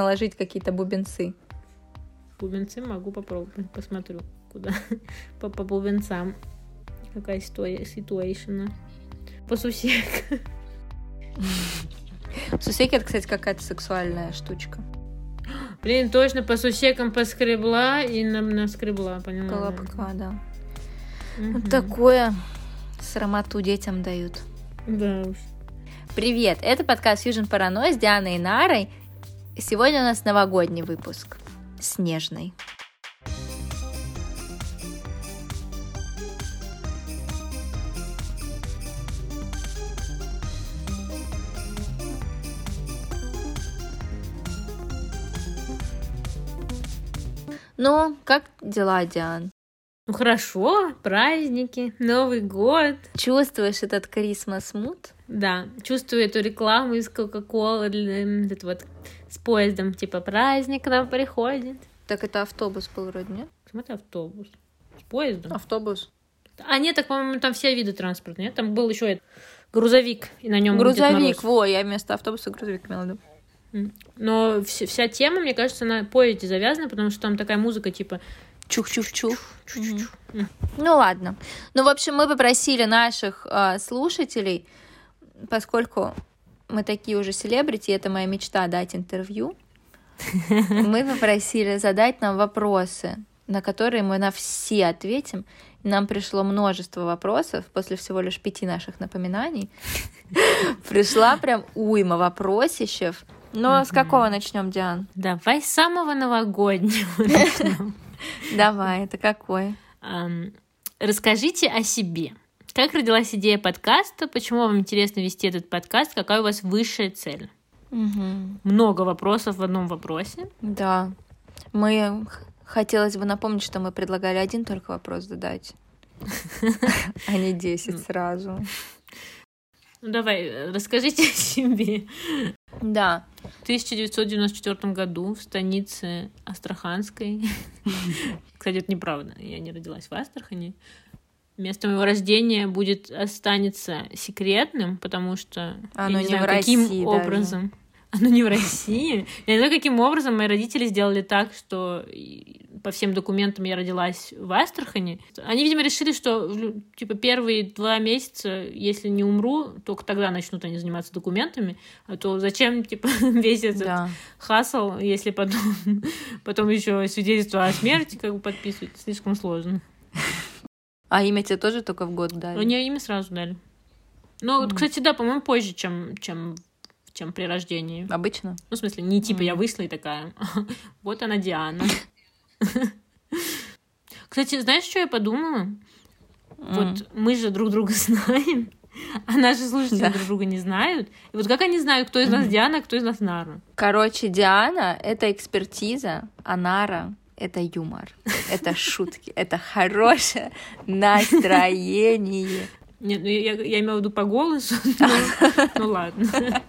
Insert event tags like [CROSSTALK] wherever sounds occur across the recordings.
наложить какие-то бубенцы. Бубенцы могу попробовать, посмотрю, куда. [LAUGHS] По, по бубенцам. Какая ситуация. По сусек. [LAUGHS] Сусеки, это, кстати, какая-то сексуальная штучка. [GASPS] Блин, точно по сусекам поскребла и нам наскребла, поняла? Колобка, да. Вот такое срамоту детям дают. Да уж. Привет, это подкаст Fusion Paranoia с Дианой и Нарой. Сегодня у нас новогодний выпуск. Снежный. Ну, как дела, Диан? Ну хорошо, праздники, Новый год. Чувствуешь этот Christmas mood? Да, чувствую эту рекламу из Кока-Колы, этот вот с поездом, типа праздник к нам приходит. Так это автобус был вроде, нет? Смотри, автобус. С поездом. Автобус. А нет, так, по-моему, там все виды транспорта, нет? Там был еще грузовик, и на нем Грузовик, во, я вместо автобуса грузовик имела в виду. Но вся тема, мне кажется, на поезде завязана, потому что там такая музыка типа чух-чух-чух. Ну ладно. Ну, в общем, мы попросили наших э, слушателей, поскольку мы такие уже селебрити, это моя мечта дать интервью, мы попросили задать нам вопросы, на которые мы на все ответим. Нам пришло множество вопросов после всего лишь пяти наших напоминаний. [LAUGHS] Пришла прям уйма вопросищев. Но с какого начнем, Диан? Давай с самого новогоднего начнем. [LAUGHS] Давай, это какой? Расскажите о себе. Как родилась идея подкаста? Почему вам интересно вести этот подкаст? Какая у вас высшая цель? Угу. Много вопросов в одном вопросе. Да. Мы хотелось бы напомнить, что мы предлагали один только вопрос задать, [LAUGHS] а не десять сразу. Ну давай, расскажите о себе. Да. В 1994 году в станице Астраханской. [LAUGHS] Кстати, это неправда. Я не родилась в Астрахани. Место моего рождения будет останется секретным, потому что Оно я не, не знаю, каким России образом. Даже. [LAUGHS] Оно не в России. Я не знаю, каким образом мои родители сделали так, что по всем документам я родилась в Астрахани. Они, видимо, решили, что типа первые два месяца, если не умру, только тогда начнут они заниматься документами. А то зачем типа [LAUGHS] весь этот Да. хасл, если потом, [LAUGHS] потом еще свидетельство о смерти как бы подписывать, слишком сложно. А имя тебе тоже только в год дали? Мне имя сразу дали. Ну, вот, кстати, да, по-моему, позже, чем, чем, чем при рождении. Обычно? Ну, в смысле, не типа я вышла и такая, [LAUGHS] вот она Диана. [LAUGHS] Кстати, знаешь, что я подумала? Вот мы же друг друга [LAUGHS] знаем, а наши слушатели Да. друг друга не знают. И вот как они знают, кто из нас Диана, а кто из нас Нара? Короче, Диана — это экспертиза, а Нара — это юмор, это шутки, это хорошее настроение. Нет, ну я, я имела в виду по голосу, но- ну ладно.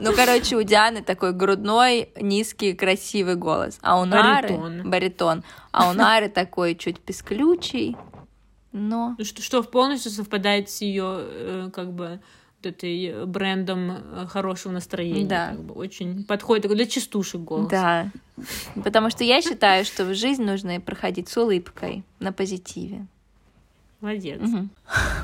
Ну, короче, у Дианы такой грудной, низкий, красивый голос, а у Нары Баритон. баритон, а у Нары такой чуть песключий, но Ну, Что, что полностью совпадает с ее как бы вот этой брендом э, хорошего настроения. Да. как бы, очень подходит для частушек голос. да, потому что я считаю, что в жизнь нужно проходить с улыбкой, на позитиве. Молодец. Мгм.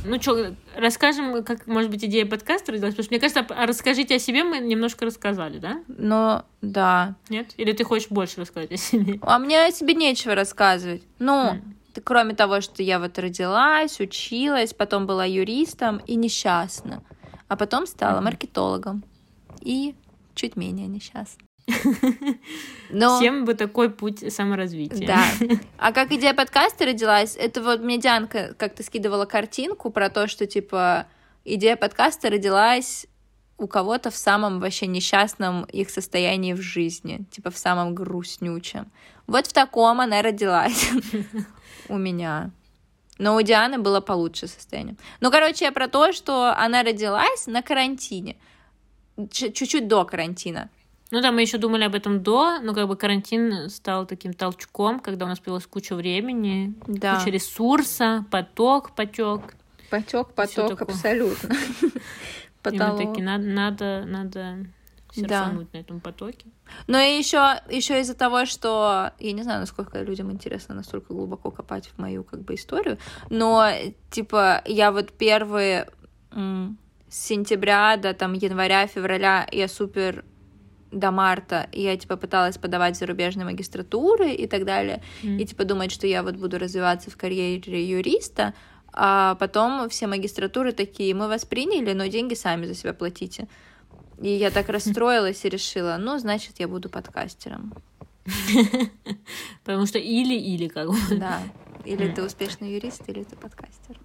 Ну что, расскажем, как, может быть, идея подкаста родилась? Потому что, мне кажется, а расскажите о себе мы немножко рассказали, да? Но да, Нет? Или ты хочешь больше рассказать о себе? А мне о себе нечего рассказывать. Ну, М. ты- кроме того, что я вот родилась, училась, потом была юристом и несчастна. А потом стала маркетологом. И чуть менее несчастна. Но, Всем бы такой путь саморазвития. да. [LAUGHS] А как идея подкаста родилась, это вот мне Дианка как-то скидывала картинку про то, что, типа, идея подкаста родилась у кого-то в самом вообще несчастном их состоянии в жизни, типа в самом грустнючем. Вот в таком она родилась [LAUGHS] у меня. Но у Дианы было получше состояние. Ну, короче, я про то, что она родилась на карантине. Чуть-чуть до карантина. Ну да, мы еще думали об этом до, но как бы карантин стал таким толчком, когда у нас появилась куча времени, Да. куча ресурса, поток потек. Потек, поток, абсолютно. [LAUGHS] И мы такие, надо, надо, надо серфануть да. на этом потоке. Но и еще, еще из-за того, что я не знаю, насколько людям интересно настолько глубоко копать в мою как бы историю, но типа я вот первые с сентября до там января, февраля я супер до марта я типа пыталась подавать зарубежные магистратуры и так далее, mm. и типа думать, что я вот буду развиваться в карьере юриста, а потом все магистратуры такие, мы вас приняли, но деньги сами за себя платите. И я так [LAUGHS] расстроилась и решила, ну, значит, я буду подкастером. [LAUGHS] Потому что или-или как бы. Да. Или ты успешный юрист, или ты подкастер.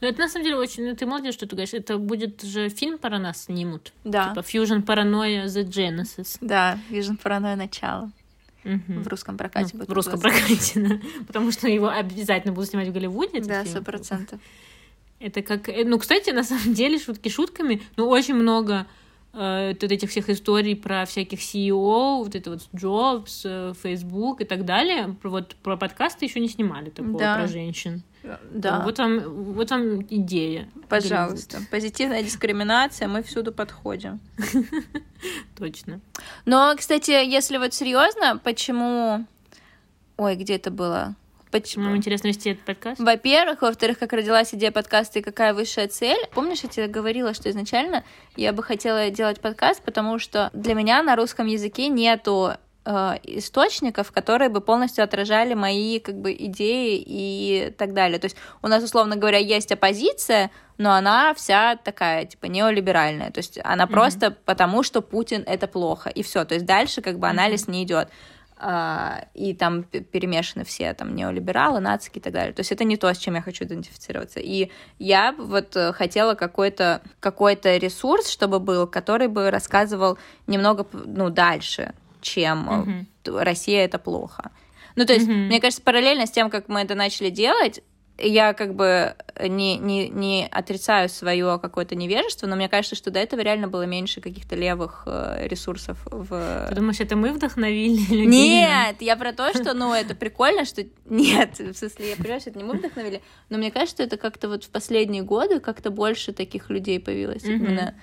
Ну, это на самом деле очень... Ну, ты молодец, что ты говоришь. Это будет же фильм про нас снимут. Да. Типа Fusion Paranoia The Genesis. Да, Fusion Paranoia начало. Угу. В русском прокате ну, будет. В русском прокате, да. [LAUGHS] Потому что его обязательно будут снимать в Голливуде. Да, сто процентов. Это как... Э, ну, кстати, на самом деле, шутки шутками, но очень много э, вот этих всех историй про всяких CEO, вот это вот Джобс, э, Facebook и так далее. Вот про подкасты еще не снимали такого да. про женщин. Да. Вот вам, вот вам идея. Пожалуйста. Позитивная дискриминация, мы всюду подходим. [LAUGHS] Точно. Но, кстати, если вот серьезно, почему... Ой, где это было? Почему? Нам интересно вести этот подкаст. Во-первых, во-вторых, как родилась идея подкаста и какая высшая цель. Помнишь, я тебе говорила, что изначально я бы хотела делать подкаст, потому что для меня на русском языке нету э, источников, которые бы полностью отражали мои как бы идеи и так далее. То есть у нас, условно говоря, есть оппозиция, но она вся такая, типа, неолиберальная. То есть она mm-hmm. просто потому, что Путин это плохо. И все. То есть дальше как бы анализ mm-hmm. не идет. А, и там перемешаны все там неолибералы, нацики и так далее. То есть это не то, с чем я хочу идентифицироваться. И я вот э, хотела какой-то какой ресурс, чтобы был, который бы рассказывал немного ну, дальше, чем mm-hmm. Россия это плохо. Ну, то есть, mm-hmm. мне кажется, параллельно с тем, как мы это начали делать, я как бы не, не, не отрицаю свое какое-то невежество, но мне кажется, что до этого реально было меньше каких-то левых э, ресурсов в... Ты думаешь, это мы вдохновили людей? Нет, я про то, что, ну, это прикольно, что... Нет, в смысле, я понимаю, что это не мы вдохновили, но мне кажется, что это как-то вот в последние годы как-то больше таких людей появилось mm-hmm. именно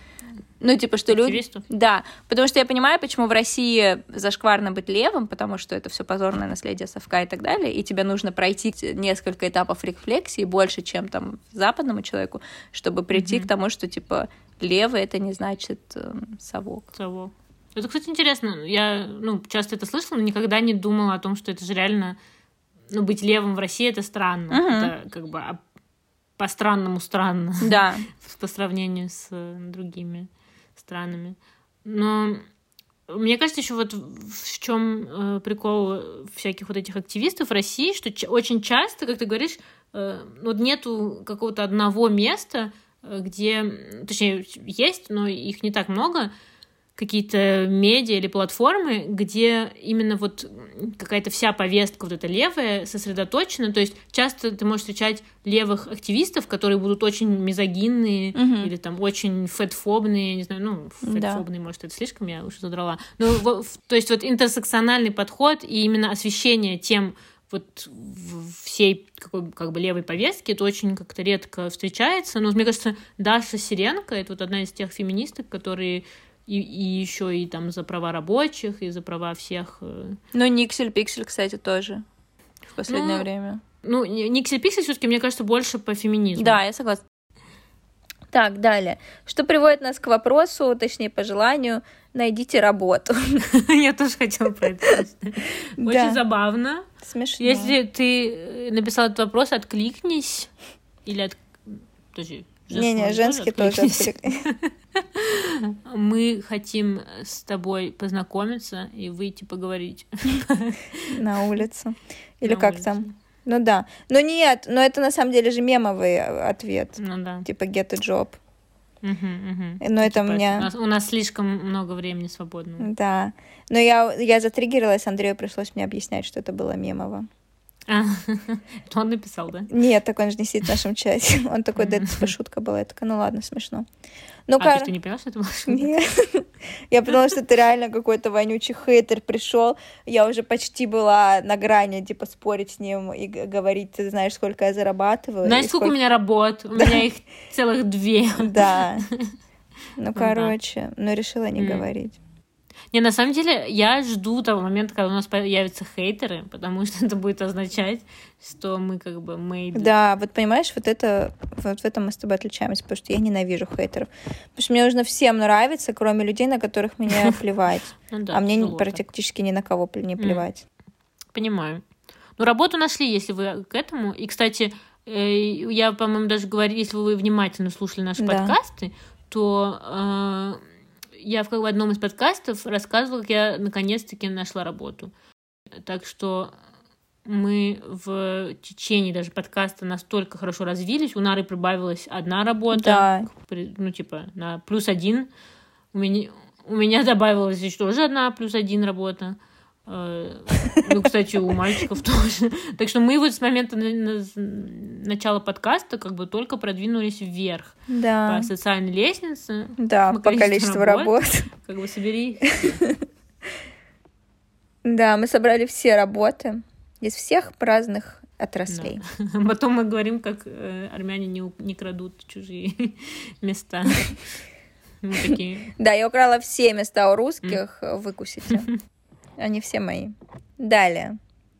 ну, типа, что люди... Да, потому что я понимаю, почему в России зашкварно быть левым, потому что это все позорное наследие совка и так далее, и тебе нужно пройти несколько этапов рефлексии больше, чем там западному человеку, чтобы прийти mm-hmm. к тому, что, типа, левый — это не значит э, совок. Совок. Это, кстати, интересно. Я, ну, часто это слышала, но никогда не думала о том, что это же реально... Ну, быть левым в России — это странно. Mm-hmm. Это как бы а, по-странному странно. Да. [LAUGHS] По сравнению с э, другими странами. Но мне кажется, еще вот в чем э, прикол всяких вот этих активистов России, что очень часто, как ты говоришь, э, вот нету какого-то одного места, э, где, точнее, есть, но их не так много, какие-то медиа или платформы, где именно вот какая-то вся повестка вот эта левая сосредоточена. То есть часто ты можешь встречать левых активистов, которые будут очень мизогинные угу. или там очень фетфобные, не знаю, ну, фетфобные, да. может, это слишком, я уже задрала. Но, то есть вот интерсекциональный подход и именно освещение тем вот всей какой, как бы левой повестки это очень как-то редко встречается. Но мне кажется, Даша Сиренко это вот одна из тех феминисток, которые и, и еще и там за права рабочих, и за права всех. Э. Ну, Никсель Пиксель, кстати, тоже в последнее ну, время. Ну, Никсель Пиксель все-таки, мне кажется, больше по феминизму. Да, я согласна. Так, далее. Что приводит нас к вопросу, точнее, по желанию, найдите работу. [LAUGHS] Я тоже хотела про это Очень забавно. Смешно. Если ты э, написал этот вопрос, откликнись. Или. Подожди, Не-не, женский тоже. [LAUGHS] Мы хотим с тобой познакомиться и выйти поговорить. [LAUGHS] На улицу. Или на как улицу. там? Ну да. Но нет, но это на самом деле же мемовый ответ. Ну да. Типа get a job. Угу, угу. Но это типа, меня... У нас, у нас слишком много времени свободного. Да. Но я, я затриггерилась, Андрею пришлось мне объяснять, что это было мемово. А, это он написал, да? Нет, так он же не сидит в нашем чате. [LAUGHS] Он такой, да, это типа шутка была. Я такая, ну ладно, смешно. Ну, а кар... ты что, не поняла, что это была шутка? Нет. [LAUGHS] Я подумала, что это реально какой-то вонючий хейтер пришел. Я уже почти была на грани, типа, спорить с ним и говорить, ты знаешь, сколько я зарабатываю. Знаешь, сколько у меня работ? У [LAUGHS] меня их целых две. Да. Ну, короче, но решила не говорить. Не, на самом деле, я жду того момента, когда у нас появятся хейтеры, потому что [LAUGHS] это будет означать, что мы как бы мы. Да, вот понимаешь, вот это вот в этом мы с тобой отличаемся, потому что я ненавижу хейтеров. Потому что мне нужно всем нравиться, кроме людей, на которых мне [LAUGHS] плевать. Ну а мне практически ни на кого не плевать. Понимаю. Ну, работу нашли, если вы к этому. И, кстати, э, я, по-моему, даже говорю, если вы внимательно слушали наши подкасты, то э, я в, одном из подкастов рассказывала, как я наконец-таки нашла работу. Так что мы в течение даже подкаста настолько хорошо развились. У Нары прибавилась одна работа. Да. Ну, типа, на плюс один. У меня, у меня добавилась еще тоже одна плюс один работа. Э, ну, кстати, у мальчиков тоже. Так что мы вот с момента начала подкаста как бы только продвинулись вверх да. по социальной лестнице. Да, по количеству работ. Как бы собери. Да, мы собрали все работы из всех разных отраслей. Да. Потом мы говорим, как э, армяне не, не крадут чужие [LAUGHS] места. [LAUGHS] такие... Да, я украла все места у русских, выкусите. Они все мои. Далее.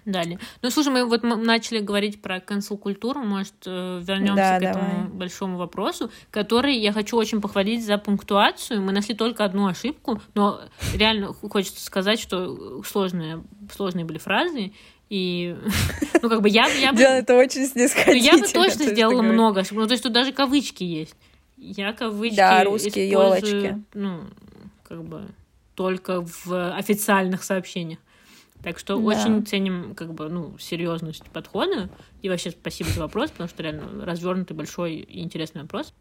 Далее. Ну, слушай, мы вот начали говорить про консул-культуру, может, э, вернемся да, к давай. этому большому вопросу, который я хочу очень похвалить за пунктуацию. Мы нашли только одну ошибку, но реально хочется сказать, что сложные, сложные были фразы, и, [LAUGHS] ну, как бы я, я бы... это очень снисходительно. Я бы точно сделала много ошибок. Ну, то есть тут даже кавычки есть. Я кавычки Да, русские елочки. Ну, как бы только в официальных сообщениях. Так что да. очень ценим как бы ну серьезность подхода и вообще спасибо за вопрос, потому что реально развернутый большой и интересный вопрос.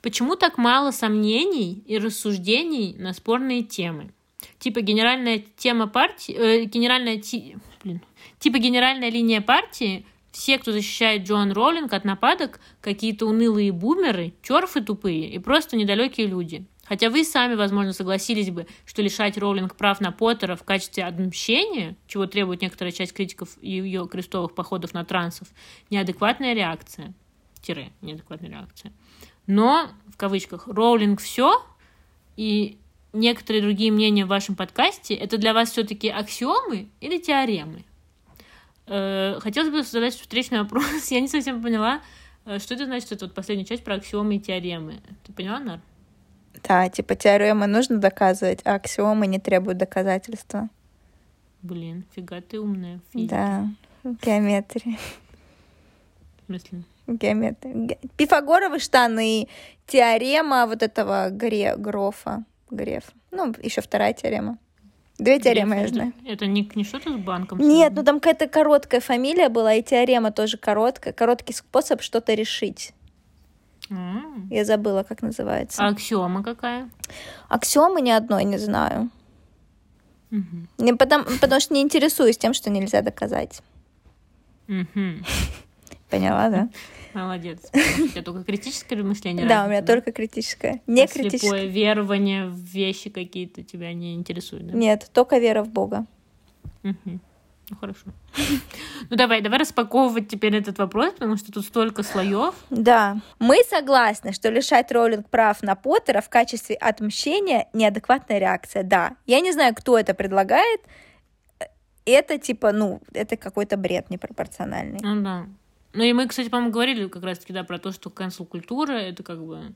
Почему так мало сомнений и рассуждений на спорные темы? Типа генеральная тема партии, э, генеральная ти, блин, типа генеральная линия партии все, кто защищает Джоан Роллинг от нападок, какие-то унылые бумеры, черфы тупые и просто недалекие люди. Хотя вы сами, возможно, согласились бы, что лишать Роулинг прав на Поттера в качестве отмщения, чего требует некоторая часть критиков ее крестовых походов на трансов, неадекватная реакция. Тире, неадекватная реакция. Но, в кавычках, Роулинг все, и некоторые другие мнения в вашем подкасте, это для вас все-таки аксиомы или теоремы? Э, хотелось бы задать встречный вопрос. [LAUGHS] Я не совсем поняла, э, что это значит, это вот последняя часть про аксиомы и теоремы. Ты поняла, Нар? Да, типа теоремы нужно доказывать, а аксиомы не требуют доказательства. Блин, фига ты умная. Физики. Да, геометрия. В смысле? Геометрия. Пифагоровы штаны, теорема вот этого Гре... Грофа. Греф. Ну, еще вторая теорема. Две теоремы я знаю. Это не, не что-то с банком? Нет, ну там какая-то короткая фамилия была, и теорема тоже короткая. Короткий способ что-то решить. Mm. Я забыла, как называется. А аксиома какая? Аксиомы ни одной не знаю. Mm-hmm. Не потому, потому что не интересуюсь тем, что нельзя доказать. Mm-hmm. [LAUGHS] Поняла, да? Молодец. У тебя только критическое мышление? Да, у меня только критическое. Не а критическое. Слепое верование в вещи какие-то тебя не интересует? Нет, только вера в Бога. Ну хорошо. [LAUGHS] Ну давай, давай распаковывать теперь этот вопрос, потому что тут столько слоев. Да. Мы согласны, что лишать Роллинг прав на Поттера в качестве отмщения неадекватная реакция. Да. Я не знаю, кто это предлагает. Это типа, ну, это какой-то бред непропорциональный. Ну да. Ну и мы, кстати, по-моему, говорили как раз-таки, да, про то, что cancel-культура — это как бы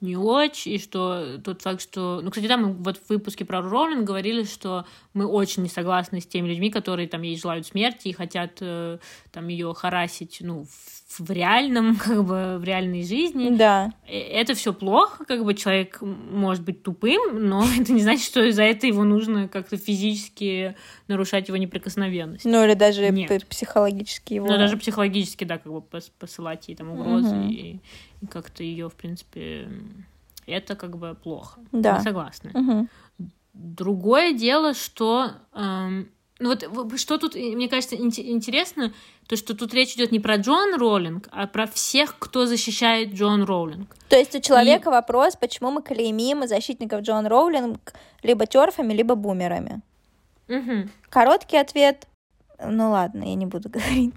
не очень, и что тот факт, что... Ну, кстати, да, мы вот в выпуске про Роллинг говорили, что мы очень не согласны с теми людьми, которые там ей желают смерти и хотят э, там ее харасить, ну, в, в реальном, [LAUGHS] как бы, в реальной жизни. Да. Э, это все плохо, как бы человек может быть тупым, но [LAUGHS] это не значит, что из-за этого его нужно как-то физически нарушать его неприкосновенность. Ну, или даже Нет. психологически его... Ну, даже психологически, да, как бы посылать ей там угрозы угу. и как-то ее, в принципе, это как бы плохо. Да. Мы согласны. Угу. Другое дело, что эм, ну вот что тут, мне кажется, интересно, то, что тут речь идет не про Джон Роллинг, а про всех, кто защищает Джон Роулинг. То есть у человека и... вопрос, почему мы клеймим защитников Джон Роулинг либо терфами, либо бумерами. Угу. Короткий ответ, ну ладно, я не буду говорить.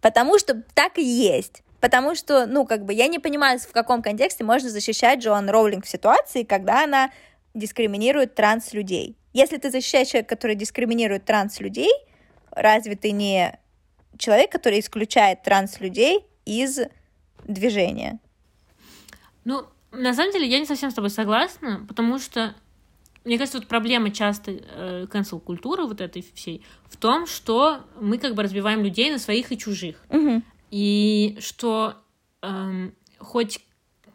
Потому что так и есть. Потому что, ну, как бы, я не понимаю, в каком контексте можно защищать Джоан Роулинг в ситуации, когда она дискриминирует транс-людей. Если ты защищаешь человека, который дискриминирует транс-людей, разве ты не человек, который исключает транс-людей из движения? Ну, на самом деле, я не совсем с тобой согласна, потому что мне кажется, вот проблема часто э, cancel-культуры вот этой всей в том, что мы как бы разбиваем людей на своих и чужих. Угу. И что эм, хоть,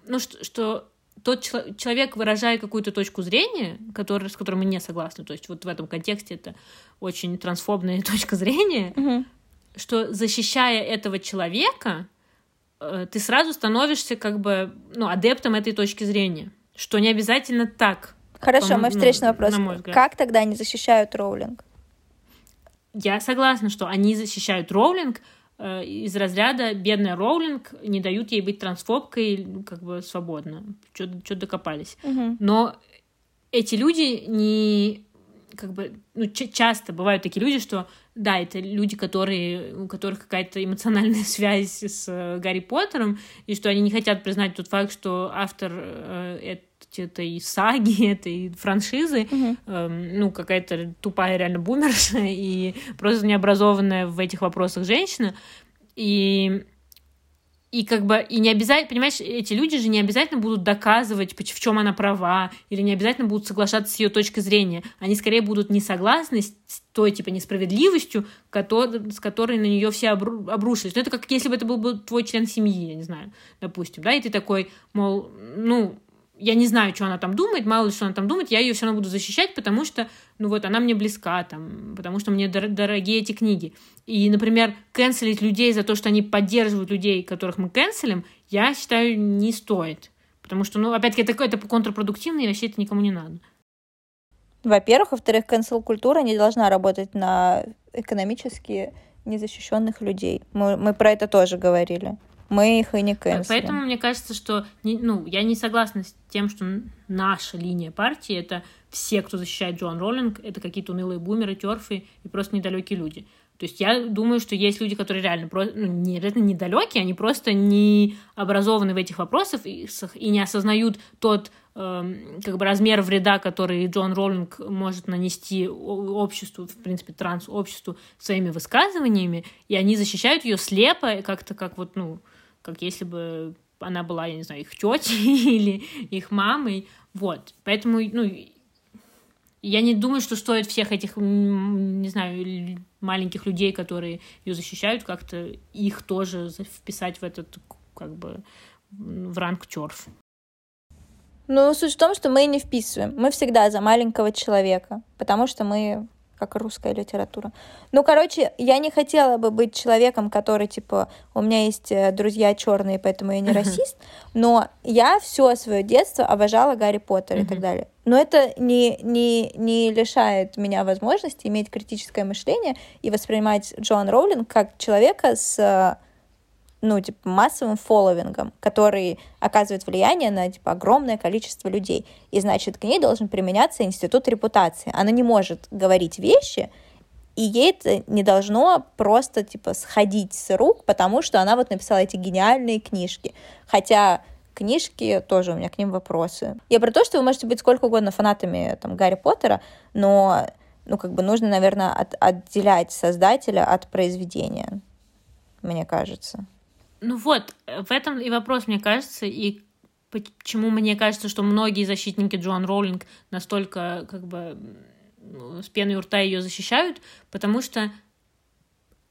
ну, что, что тот человек, выражая какую-то точку зрения, который, с которой мы не согласны, то есть вот в этом контексте это очень трансфобная [LAUGHS] точка зрения, угу. что защищая этого человека, э, ты сразу становишься как бы ну, адептом этой точки зрения, что не обязательно так Хорошо, мой встречный ну, вопрос. Как тогда они защищают Роулинг? Я согласна, что они защищают Роулинг из разряда бедная Роулинг, не дают ей быть трансфобкой как бы свободно. Что докопались. Угу. Но эти люди не как бы ну, часто бывают такие люди, что да, это люди, которые, у которых какая-то эмоциональная [LAUGHS] связь с э, Гарри Поттером, и что они не хотят признать тот факт, что автор э, этой саги, [LAUGHS] этой франшизы, mm-hmm. эм, ну, какая-то тупая реально бумерша [LAUGHS] и просто необразованная в этих вопросах женщина. И и как бы, и не обязательно, понимаешь, эти люди же не обязательно будут доказывать, в чем она права, или не обязательно будут соглашаться с ее точкой зрения. Они скорее будут не согласны с той, типа, несправедливостью, который, с которой на нее все обру, обрушились. Ну, это как если бы это был бы твой член семьи, я не знаю, допустим, да, и ты такой, мол, ну, я не знаю, что она там думает, мало ли что она там думает, я ее все равно буду защищать, потому что, ну вот, она мне близка, там, потому что мне дор- дорогие эти книги. И, например, канцелить людей за то, что они поддерживают людей, которых мы канцелим, я считаю, не стоит. Потому что, ну, опять-таки, это, это контрпродуктивно, и вообще это никому не надо. Во-первых. Во-вторых, канцел-культура не должна работать на экономически незащищенных людей. Мы, мы про это тоже говорили мы их и не кэнселим. Поэтому мне кажется, что не, ну, я не согласна с тем, что наша линия партии — это все, кто защищает Джоан Роллинг, это какие-то унылые бумеры, терфы и просто недалекие люди. То есть я думаю, что есть люди, которые реально ну, не, недалекие, они просто не образованы в этих вопросах и, и не осознают тот э, как бы размер вреда, который Джон Роллинг может нанести обществу, в принципе, транс-обществу своими высказываниями, и они защищают ее слепо, как-то как вот, ну, как если бы она была, я не знаю, их тетей [LAUGHS] или их мамой. Вот. Поэтому, ну, я не думаю, что стоит всех этих, не знаю, маленьких людей, которые ее защищают, как-то их тоже вписать в этот, как бы, в ранг черф. Ну, суть в том, что мы не вписываем. Мы всегда за маленького человека, потому что мы как русская литература. Ну, короче, я не хотела бы быть человеком, который, типа, у меня есть э, друзья черные, поэтому я не расист, но я все свое детство обожала Гарри Поттера и так далее. Но это не, не, не лишает меня возможности иметь критическое мышление и воспринимать Джоан Роулинг как человека с ну, типа, массовым фолловингом, который оказывает влияние на, типа, огромное количество людей. И, значит, к ней должен применяться институт репутации. Она не может говорить вещи, и ей это не должно просто, типа, сходить с рук, потому что она вот написала эти гениальные книжки. Хотя книжки тоже у меня к ним вопросы. Я про то, что вы можете быть сколько угодно фанатами там, Гарри Поттера, но ну, как бы нужно, наверное, от, отделять создателя от произведения, мне кажется. Ну вот, в этом и вопрос, мне кажется, и почему мне кажется, что многие защитники Джоан Роулинг настолько как бы с пеной у рта ее защищают, потому что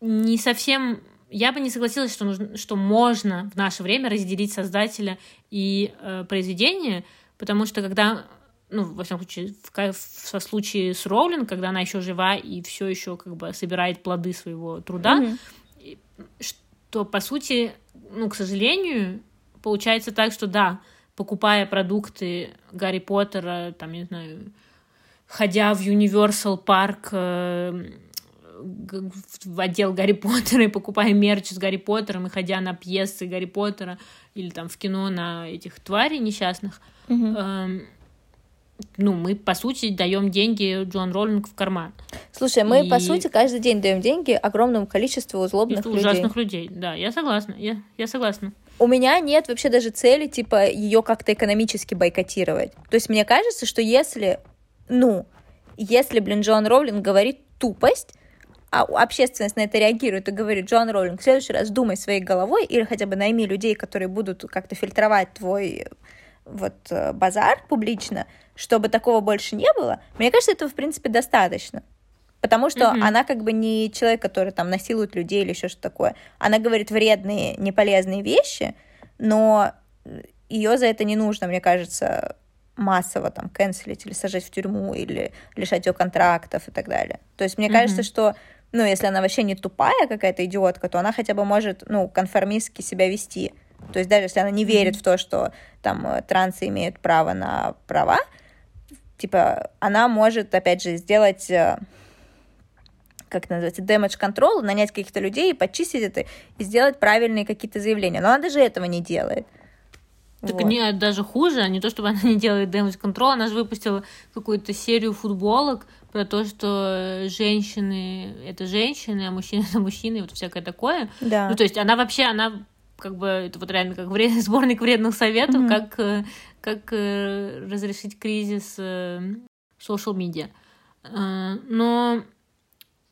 не совсем я бы не согласилась, что, нужно, что можно в наше время разделить создателя и э, произведение, потому что когда, ну, во всяком случае, в, в, в случае с Роулинг, когда она еще жива и все еще как бы собирает плоды своего труда, mm-hmm. что, по сути, ну, к сожалению, получается так, что да, покупая продукты Гарри Поттера, там, не знаю, ходя в Universal Park э, в отдел Гарри Поттера и покупая мерч с Гарри Поттером и ходя на пьесы Гарри Поттера или там в кино на этих тварей несчастных, mm-hmm. э, ну, мы, по сути, даем деньги Джон Роллинг в карман. Слушай, мы, и... по сути, каждый день даем деньги огромному количеству злобных людей. ужасных людей, да, я согласна, я, я согласна. У меня нет вообще даже цели, типа, ее как-то экономически бойкотировать. То есть мне кажется, что если, ну, если, блин, Джон Роулинг говорит тупость, а общественность на это реагирует и говорит, Джон Роулинг, в следующий раз думай своей головой или хотя бы найми людей, которые будут как-то фильтровать твой вот э, базар публично, чтобы такого больше не было, мне кажется, этого, в принципе, достаточно. Потому что mm-hmm. она как бы не человек, который там насилует людей или еще что-то такое. Она говорит вредные, неполезные вещи, но ее за это не нужно, мне кажется, массово там канцелить или сажать в тюрьму или лишать ее контрактов и так далее. То есть мне mm-hmm. кажется, что ну, если она вообще не тупая какая-то идиотка, то она хотя бы может, ну, конформистски себя вести. То есть даже если она не верит в то, что там э, трансы имеют право на права, типа она может, опять же, сделать э, как это называется, damage control, нанять каких-то людей и почистить это, и сделать правильные какие-то заявления. Но она даже этого не делает. Так вот. не, даже хуже, не то, чтобы [LAUGHS] она не делает damage control, она же выпустила какую-то серию футболок про то, что женщины — это женщины, а мужчины — это мужчины, и вот всякое такое. Да. Ну, то есть она вообще, она как бы, это вот реально как вред, [LAUGHS] сборник вредных советов, mm-hmm. как, э, как э, разрешить кризис social media. Но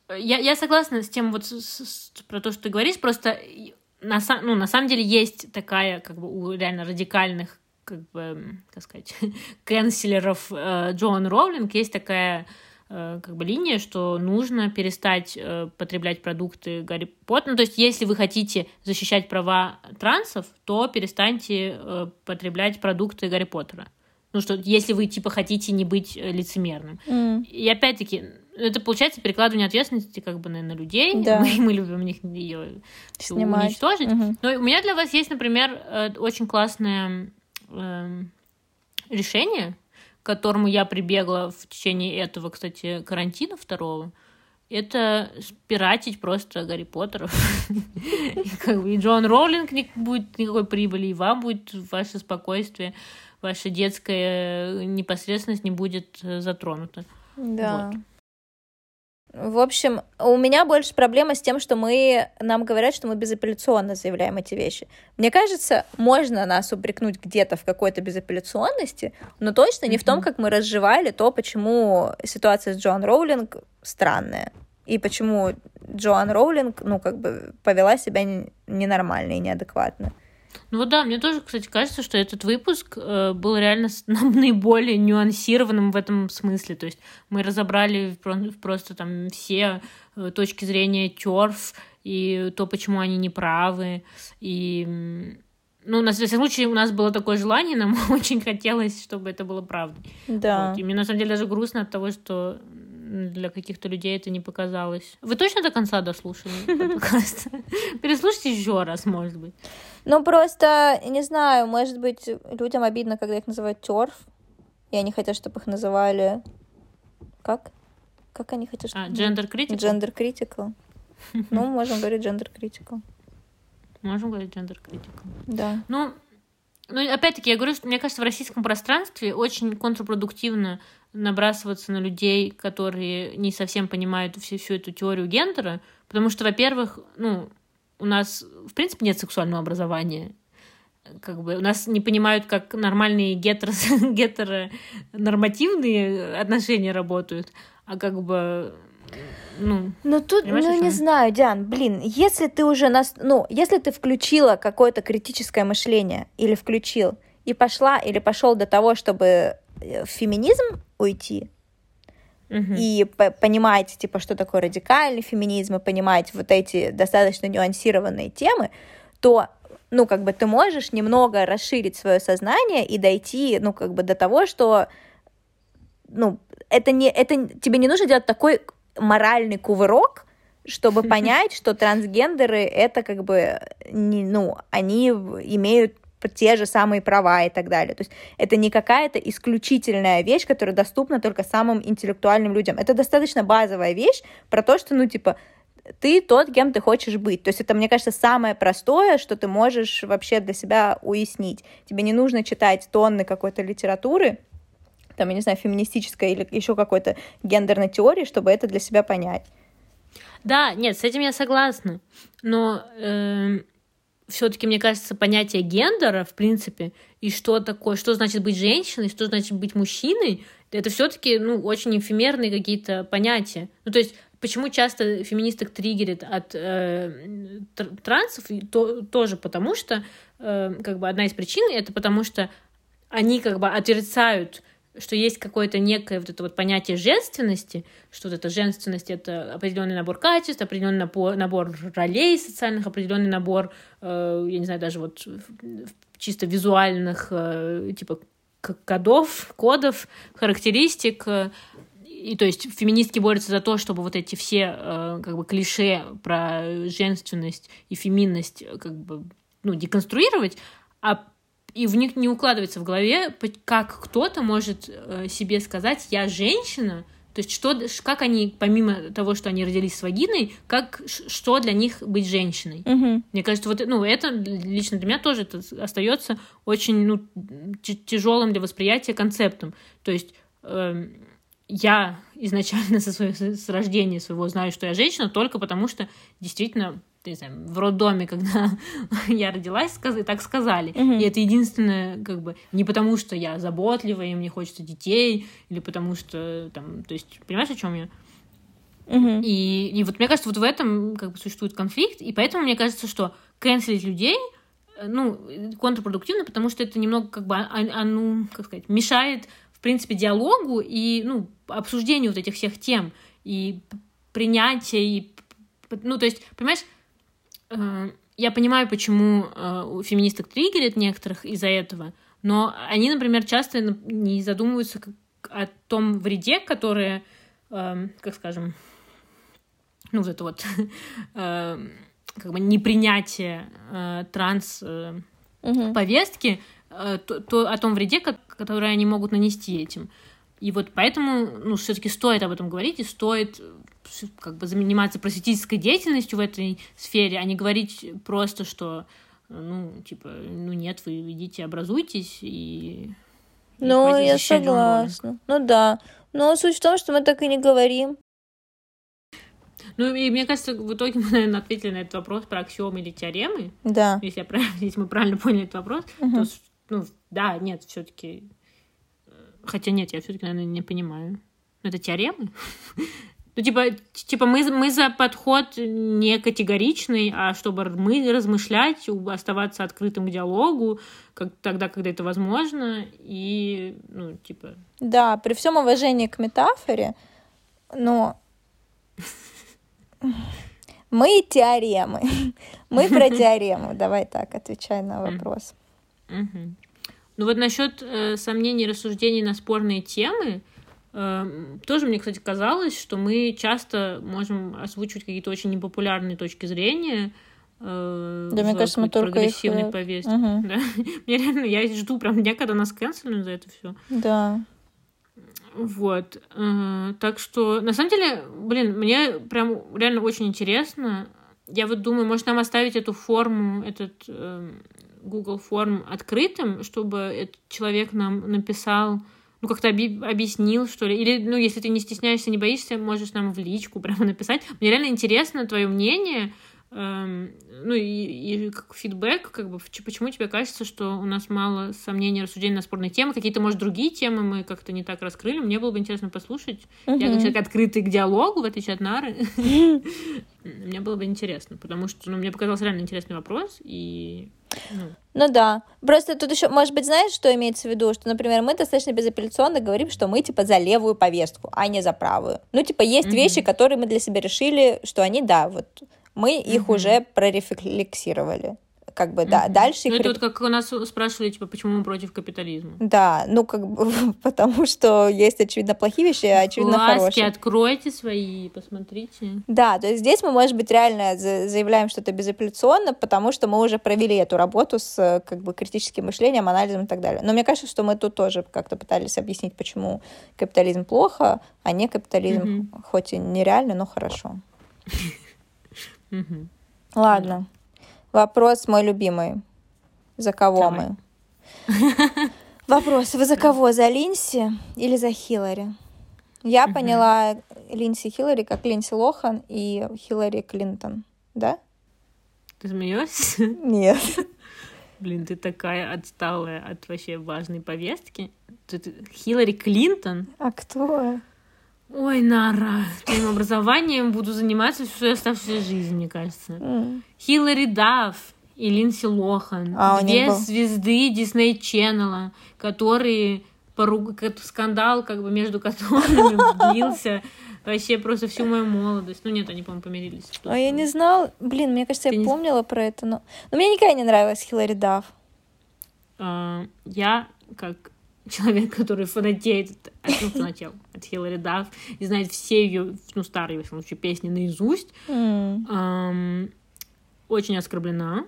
я, я согласна с тем, вот с, с, про то, что ты говоришь, просто на, ну, на самом деле есть такая, как бы, у реально радикальных, как бы, как сказать, [LAUGHS] канцлеров э, Джоан Роулинг есть такая э, как бы линия, что нужно перестать э, потреблять продукты Гарри Поттера. Ну, то есть, если вы хотите защищать права трансов, то перестаньте э, потреблять продукты Гарри Поттера. Ну, что если вы, типа, хотите не быть э, лицемерным. Mm. И опять-таки, это получается перекладывание ответственности как бы на, на людей. Да. Мы, [LAUGHS] мы любим них ее Снимать. уничтожить. Угу. Но у меня для вас есть, например, э, очень классное э, решение, к которому я прибегла в течение этого, кстати, карантина второго. Это пиратить просто Гарри Поттера. И Джон Роулинг не будет никакой прибыли, и вам будет ваше спокойствие, ваша детская непосредственность не будет затронута. Да. Вот. В общем, у меня больше проблема с тем, что мы, нам говорят, что мы безапелляционно заявляем эти вещи. Мне кажется, можно нас упрекнуть где-то в какой-то безапелляционности, но точно не mm-hmm. в том, как мы разжевали то, почему ситуация с Джоан Роулинг странная. И почему Джоан Роулинг, ну, как бы повела себя ненормально и неадекватно. Ну вот да, мне тоже, кстати, кажется, что этот выпуск э, был реально [LAUGHS] наиболее нюансированным в этом смысле. То есть мы разобрали просто там все э, точки зрения терф и то, почему они неправы. И ну, на всяком случае, у нас было такое желание, нам [LAUGHS] очень хотелось, чтобы это было правдой. Да. Вот. И мне на самом деле даже грустно от того, что для каких-то людей это не показалось. Вы точно до конца дослушали [LAUGHS] подкаст? Переслушайте еще раз, может быть. Ну, просто, не знаю, может быть, людям обидно, когда их называют терф, и они хотят, чтобы их называли... Как? Как они хотят, чтобы... А, gender critical? Gender critical. Ну, можем говорить gender critical. Можем говорить gender critical. Да. Ну, ну, опять-таки, я говорю, что мне кажется, в российском пространстве очень контрпродуктивно набрасываться на людей, которые не совсем понимают всю, всю эту теорию гендера, потому что, во-первых, ну, у нас, в принципе, нет сексуального образования. Как бы у нас не понимают, как нормальные гетеро, [LAUGHS] гетеронормативные отношения работают, а как бы ну, ну тут, ну не знаю, Диан, блин, если ты уже нас, ну, если ты включила какое-то критическое мышление или включил и пошла или пошел до того, чтобы в феминизм уйти, угу. и понимаете, типа, что такое радикальный феминизм, и понимаете вот эти достаточно нюансированные темы, то ну, как бы ты можешь немного расширить свое сознание и дойти, ну, как бы до того, что, ну, это не, это тебе не нужно делать такой моральный кувырок, чтобы [LAUGHS] понять, что трансгендеры это как бы, не, ну, они имеют те же самые права и так далее. То есть это не какая-то исключительная вещь, которая доступна только самым интеллектуальным людям. Это достаточно базовая вещь про то, что, ну, типа, ты тот, кем ты хочешь быть. То есть это, мне кажется, самое простое, что ты можешь вообще для себя уяснить. Тебе не нужно читать тонны какой-то литературы, там, я не знаю, феминистической или еще какой-то гендерной теории, чтобы это для себя понять. Да, нет, с этим я согласна. Но э, все-таки, мне кажется, понятие гендера, в принципе, и что такое, что значит быть женщиной, что значит быть мужчиной, это все-таки, ну, очень эфемерные какие-то понятия. Ну, то есть, почему часто феминисток триггерит от э, трансов, то, тоже потому что, э, как бы, одна из причин, это потому что они, как бы, отрицают что есть какое-то некое вот это вот понятие женственности, что вот эта женственность — это определенный набор качеств, определенный набор, набор ролей социальных, определенный набор, э, я не знаю, даже вот чисто визуальных, э, типа, кодов, кодов, характеристик. И то есть феминистки борются за то, чтобы вот эти все э, как бы клише про женственность и феминность как бы ну, деконструировать, а и в них не укладывается в голове, как кто-то может э, себе сказать «я женщина», то есть что, как они, помимо того, что они родились с вагиной, как, что для них быть женщиной? Угу. Мне кажется, вот ну, это лично для меня тоже это остается очень ну, тяжелым для восприятия концептом. То есть э, я изначально [LAUGHS] со своего, с рождения своего знаю, что я женщина, только потому что действительно не знаю, в роддоме, [LAUGHS] когда я родилась, сказ... так сказали. Mm-hmm. И это единственное, как бы, не потому что я заботливая, и мне хочется детей, или потому что, там, то есть, понимаешь, о чем я? Mm-hmm. И, и вот мне кажется, вот в этом как бы существует конфликт, и поэтому мне кажется, что канцелить людей, э, ну, контрпродуктивно, потому что это немного, как бы, а, а, ну, как сказать, мешает, в принципе, диалогу и, ну, обсуждению вот этих всех тем, и принятия, и, ну, то есть, понимаешь, я понимаю, почему э, у феминисток триггерит некоторых из-за этого, но они, например, часто не задумываются о том вреде, который, э, как скажем, ну, вот это вот [LAUGHS] как бы непринятие транс повестки, то, то, о том вреде, который они могут нанести этим. И вот поэтому, ну, все-таки стоит об этом говорить и стоит как бы заниматься просветительской деятельностью в этой сфере, а не говорить просто, что ну, типа, ну нет, вы идите, образуйтесь и... Ну, я согласна. Ну да. Но суть в том, что мы так и не говорим. Ну, и мне кажется, в итоге мы, наверное, ответили на этот вопрос про аксиомы или теоремы. Да. Если, я правильно, [LAUGHS] если мы правильно поняли этот вопрос, угу. то, ну, да, нет, все таки э, Хотя нет, я все-таки, наверное, не понимаю. Это теоремы? [LAUGHS] Ну, типа, типа мы, мы за подход не категоричный, а чтобы мы размышлять, оставаться открытым к диалогу, как, тогда, когда это возможно, и, ну, типа... Да, при всем уважении к метафоре, но мы теоремы. Мы про [LAUGHS] теорему. Давай так, отвечай на вопрос. Ну вот насчет э, сомнений, рассуждений на спорные темы, тоже мне, кстати, казалось, что мы часто можем озвучивать какие-то очень непопулярные точки зрения. Э, да, мне кажется, мы только прогрессивной их... Э, повестки. Угу. [LAUGHS] Да? Мне реально, я жду прям дня, когда нас канцелят за это все. Да. Вот. Э, так что, на самом деле, блин, мне прям реально очень интересно. Я вот думаю, может нам оставить эту форму, этот э, Google форм открытым, чтобы этот человек нам написал ну, как-то оби- объяснил, что ли. Или, ну, если ты не стесняешься, не боишься, можешь нам в личку [LAUGHS] прямо написать. Мне реально интересно твое мнение, эм, ну, и, и как фидбэк, как бы, почему тебе кажется, что у нас мало сомнений, рассуждений на спорные темы, какие-то, может, другие темы мы как-то не так раскрыли. Мне было бы интересно послушать. Uh-huh. Я как человек открытый к диалогу, в отличие от Нары. [LAUGHS] Мне было бы интересно, потому что, ну, мне показался реально интересный вопрос, и ну. ну да. Просто тут еще, может быть, знаешь, что имеется в виду? Что, например, мы достаточно безапелляционно говорим, что мы, типа, за левую повестку, а не за правую. Ну, типа, есть mm-hmm. вещи, которые мы для себя решили, что они, да, вот мы их mm-hmm. уже прорефлексировали как бы, да, дальше... Ну, это вот как у нас спрашивали, типа, почему мы против капитализма. Да, ну, как бы, [LAUGHS] потому что есть, очевидно, плохие вещи, а очевидно, Ласки, хорошие. откройте свои, посмотрите. Да, то есть здесь мы, может быть, реально заявляем что-то безапелляционно, потому что мы уже провели эту работу с, как бы, критическим мышлением, анализом и так далее. Но мне кажется, что мы тут тоже как-то пытались объяснить, почему капитализм плохо, а не капитализм, mm-hmm. хоть и нереально, но хорошо. [LAUGHS] Ладно. Вопрос мой любимый. За кого Давай. мы? [LAUGHS] Вопрос. Вы за кого? За Линси или за Хиллари? Я Мгм. поняла Линси Хиллари как Линси Лохан и Хиллари Клинтон. Да? Ты смеешься? Нет. [LAUGHS] Блин, ты такая отсталая от вообще важной повестки. Ты- Хиллари Клинтон? А кто? Ой, Нара, твоим образованием буду заниматься всю оставшуюся жизнь, мне кажется. М. Хиллари Дафф и Линдси Лохан. А, две звезды Дисней Ченнела, которые поруг... скандал как бы между которыми [LAUGHS] длился вообще просто всю мою молодость. Ну нет, они, по-моему, помирились. А я не знала. Блин, мне кажется, Ты я не- помнила про это, но... Но мне никогда не нравилась Хиллари Дафф. А, Я, как человек, который фанатеет, от, ну, фанател от Хиллари Дафф и знает все ее, ну, старые, в случае, песни наизусть, М. ам, очень оскорблена.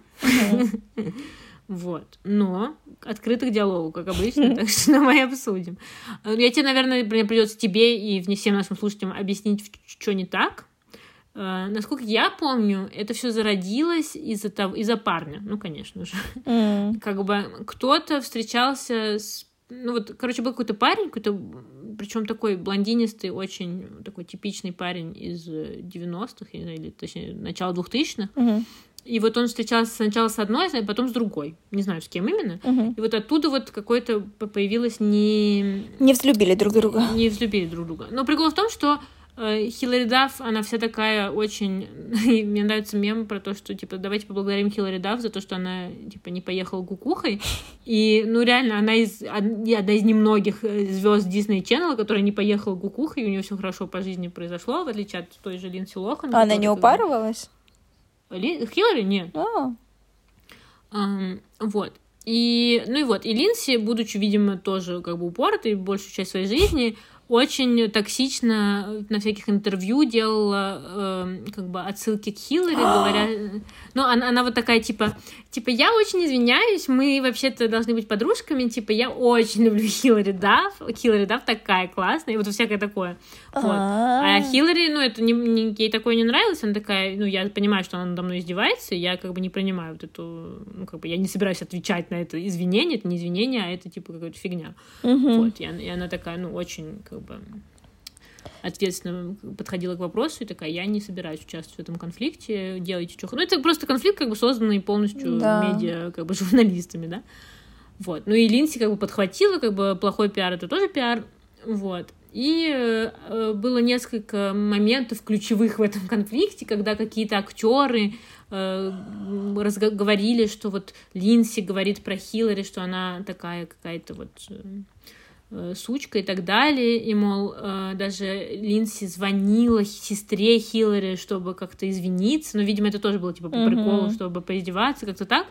Вот. Но открыто к диалогу, как обычно, так что давай обсудим. Я тебе, наверное, при- придется тебе и всем нашим слушателям объяснить, что не так. Э, Насколько я помню, это все зародилось из-за того, из-за парня, ну, конечно же. Как бы кто-то встречался с... Ну вот, короче, был какой-то парень, какой-то, причем такой блондинистый, очень такой типичный парень из э, 90-х, я не знаю, или точнее, начала 2000-х. Мгм. И вот он встречался сначала с одной, а потом с другой. Не знаю, с кем именно. Мгм. И вот оттуда вот какое-то появилось не... Не взлюбили друг друга. Не взлюбили друг друга. Но прикол в том, что э, Хиллари Дафф, она вся такая очень... [LAUGHS] Мне нравится мем про то, что, типа, давайте поблагодарим Хиллари Дафф за то, что она, типа, не поехала кукухой. И, ну, реально, она из, одна из немногих звезд Disney Channel, которая не поехала кукухой, и у нее все хорошо по жизни произошло, в отличие от той же Линдси Лохан. А она которая не упарывалась? Ли- Хиллари? Нет. А, Ам, вот. И, ну и вот, и Линси, будучи, видимо, тоже как бы упоротой большую часть своей жизни, очень токсично на всяких интервью делала эм, как бы отсылки к Хиллари, говоря... Ну, она, она вот такая, типа, типа, я очень извиняюсь, мы вообще-то должны быть подружками, типа, я очень люблю Хиллари Дафф, Хиллари Дафф такая классная, и вот всякое такое. Вот. А А. Хиллари, ну, это не, не- ей такое не нравилось, она такая, ну, я понимаю, что она надо мной издевается, я как бы не принимаю вот эту, ну, как бы, я не собираюсь отвечать на это извинение, это не извинение, а это, типа, какая-то фигня. Мгм. Вот, и она, и она такая, ну, очень, как бы, ответственно подходила к вопросу и такая, я не собираюсь участвовать в этом конфликте, делайте что Ну, это просто конфликт, как бы, созданный полностью Да. медиа, как бы, [LAUGHS] журналистами, да. Вот. Ну и Линси как бы подхватила, как бы плохой пиар это тоже пиар. Вот. И э, было несколько моментов ключевых в этом конфликте, когда какие-то актеры э, разго- говорили, что вот Линси говорит про Хиллари, что она такая какая-то вот э, сучка и так далее. И, мол, э, даже Линси звонила сестре Хиллари, чтобы как-то извиниться. Но, видимо, это тоже было типа по приколу, чтобы поиздеваться, как-то так.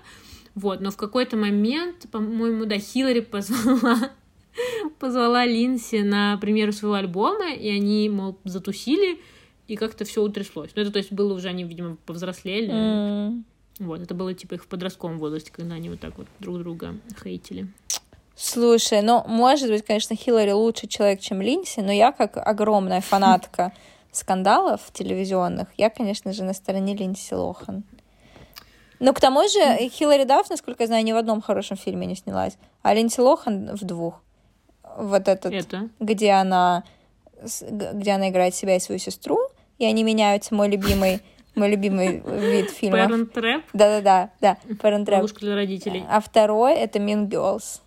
Вот, но в какой-то момент, по-моему, да, Хиллари позвала, [LAUGHS] позвала Линси на премьеру своего альбома, и они, мол, затусили, и как-то все утряслось. Ну, это, то есть, было уже, они, видимо, повзрослели. М. Вот, это было, типа, их в подростковом возрасте, когда они вот так вот друг друга хейтили. Слушай, ну, может быть, конечно, Хиллари лучше человек, чем Линси, но я, как огромная фанатка [LAUGHS] скандалов телевизионных, я, конечно же, на стороне Линси Лохан. Но к тому же Хиллари Дафф, насколько я знаю, ни в одном хорошем фильме не снялась, а Линси Лохан в двух. Вот этот, Это? где она, где она играет себя и свою сестру, и они меняются, мой любимый, [LAUGHS] мой любимый вид фильма. Parent Trap, Да-да-да, да, Parent Trap. ловушка для родителей. А второй это Mean Girls.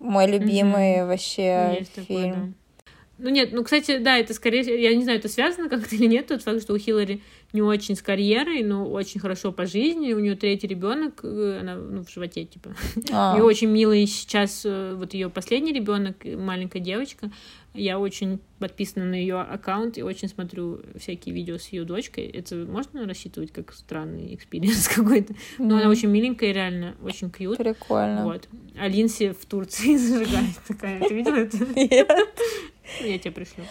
Мой любимый вообще Есть фильм. да. Ну нет, ну, кстати, да, это скорее, я не знаю, это связано как-то или нет, тот факт, что у Хиллари не очень с карьерой, но очень хорошо по жизни, у нее третий ребенок, она ну, в животе, типа. А, нее очень милый сейчас э, вот ее последний ребенок, маленькая девочка. Я очень подписана на ее аккаунт и очень смотрю всякие видео с ее дочкой. Это можно рассчитывать как странный experience [LAUGHS] какой-то. Но она очень миленькая, реально, очень cute. Прикольно. Вот. А Линси в Турции [LAUGHS] зажигает такая. Ты видела это? Нет. Я тебе пришлю.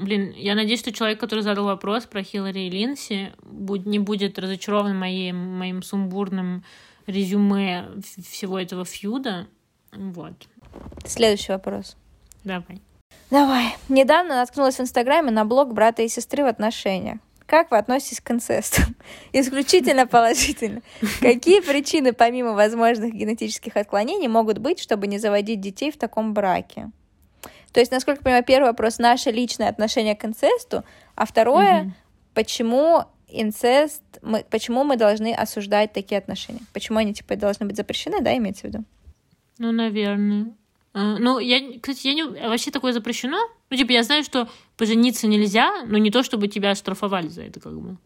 Блин, я надеюсь, что человек, который задал вопрос про Хиллари и Линси, буд- не будет разочарован моим, моим сумбурным резюме всего этого фьюда. Вот. Следующий вопрос. Давай. Давай. Недавно наткнулась в Инстаграме на блог брата и сестры в отношениях. Как вы относитесь к инцесту? [LAUGHS] Исключительно положительно. Какие причины, помимо возможных генетических отклонений, могут быть, чтобы не заводить детей в таком браке? То есть, насколько я понимаю, первый вопрос — наше личное отношение к инцесту, а второе угу. — почему инцест, мы, почему мы должны осуждать такие отношения? Почему они, типа, должны быть запрещены, да, имеется в виду? Ну, наверное. А, ну, я, кстати, я не... Вообще такое запрещено? Ну, типа, я знаю, что пожениться нельзя, но не то, чтобы тебя штрафовали за это, как бы.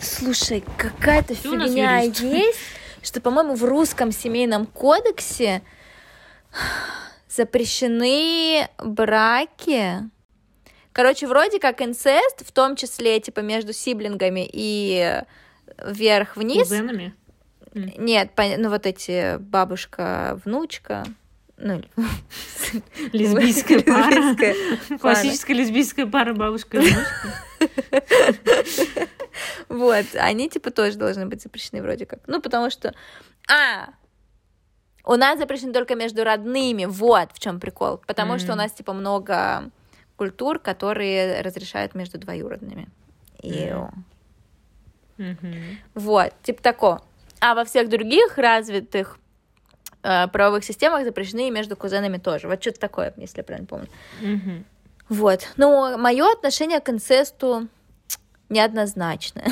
Слушай, какая-то фигня есть, что, по-моему, в русском семейном кодексе запрещены браки. Короче, вроде как инцест, в том числе, типа, между сиблингами и вверх-вниз. Кузенами? Нет, ну вот эти бабушка, внучка, ну, [LAUGHS] лесбийская пара. Классическая лесбийская пара бабушка и внучка. [LAUGHS] Вот, они типа тоже должны быть запрещены вроде как. Ну, потому что... А, у нас запрещены только между родными, вот в чем прикол. Потому mm-hmm. что у нас, типа, много культур, которые разрешают между двоюродными. И... Mm-hmm. Вот, типа такого. А во всех других развитых э, правовых системах запрещены и между кузенами тоже. Вот что-то такое, если я правильно помню. Mm-hmm. Вот. Но мое отношение к инцесту неоднозначное.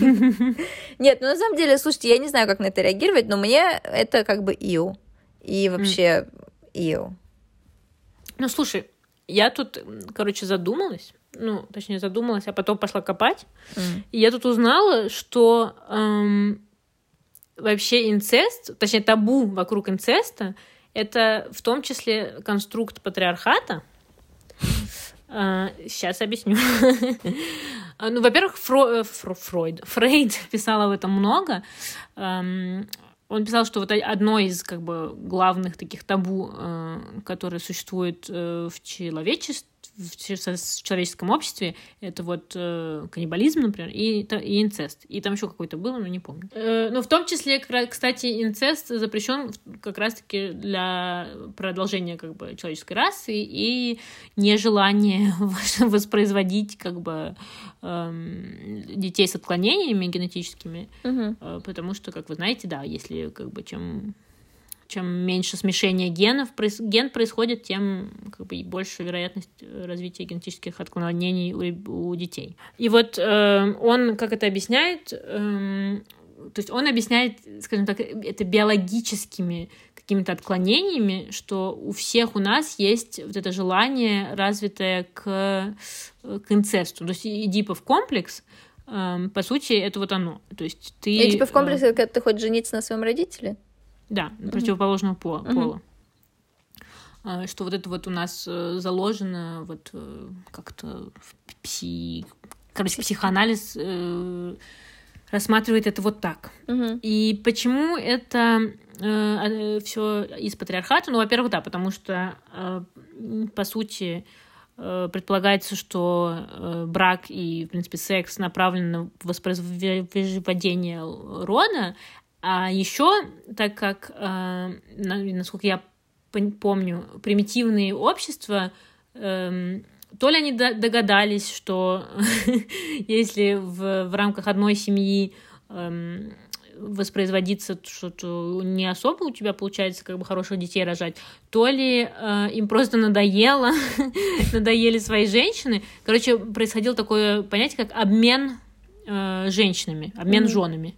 [LAUGHS] Нет, ну на самом деле, слушайте, я не знаю, как на это реагировать, но мне это как бы иу. И вообще иу. Ну, слушай, я тут, короче, задумалась, ну, точнее, задумалась, а потом пошла копать, и я тут узнала, что эм, вообще инцест, точнее, табу вокруг инцеста, это в том числе конструкт патриархата. Сейчас а, объясню. [LAUGHS] А, ну, во-первых. Фро... Фройд. Фрейд [LAUGHS] писал об этом много. Он писал, что вот одно из как бы главных таких табу, э, которые существуют э, в человечестве, в человеческом обществе, это вот э, каннибализм, например, и, и инцест. И там еще какой-то было, но не помню. Э, но в том числе, кстати, инцест запрещен как раз-таки для продолжения как бы человеческой расы и нежелание [LAUGHS] воспроизводить как бы э, детей с отклонениями генетическими, угу. э, потому что, как вы знаете, да, если как бы чем чем меньше смешения генов ген происходит, тем как бы, больше вероятность э, развития генетических отклонений у, у детей. И вот э, он, как это объясняет, э, то есть он объясняет, скажем так, это биологическими какими-то отклонениями, что у всех у нас есть вот это желание, развитое к, к инцесту. То есть Эдипов комплекс, э, по сути, это вот оно. То есть ты... Комплекс, э, когда ты хочешь жениться на своем родителе? Да, противоположного пола. пола. Что вот это вот у нас э, заложено вот э, как-то в пси... Короче, психоанализ э, рассматривает это вот так. Угу. И почему это э, все из патриархата? Ну, во-первых, да, потому что, э, по сути, э, предполагается, что э, брак и, в принципе, секс направлен на воспроизведение рода, а еще, так как, э, насколько я помню, примитивные общества, э, то ли они догадались, что [LAUGHS] если в, в рамках одной семьи э, воспроизводиться что-то не особо у тебя получается как бы хороших детей рожать, то ли э, им просто надоело, [LAUGHS] надоели свои женщины. Короче, происходило такое понятие, как обмен э, женщинами, обмен mm-hmm. женами.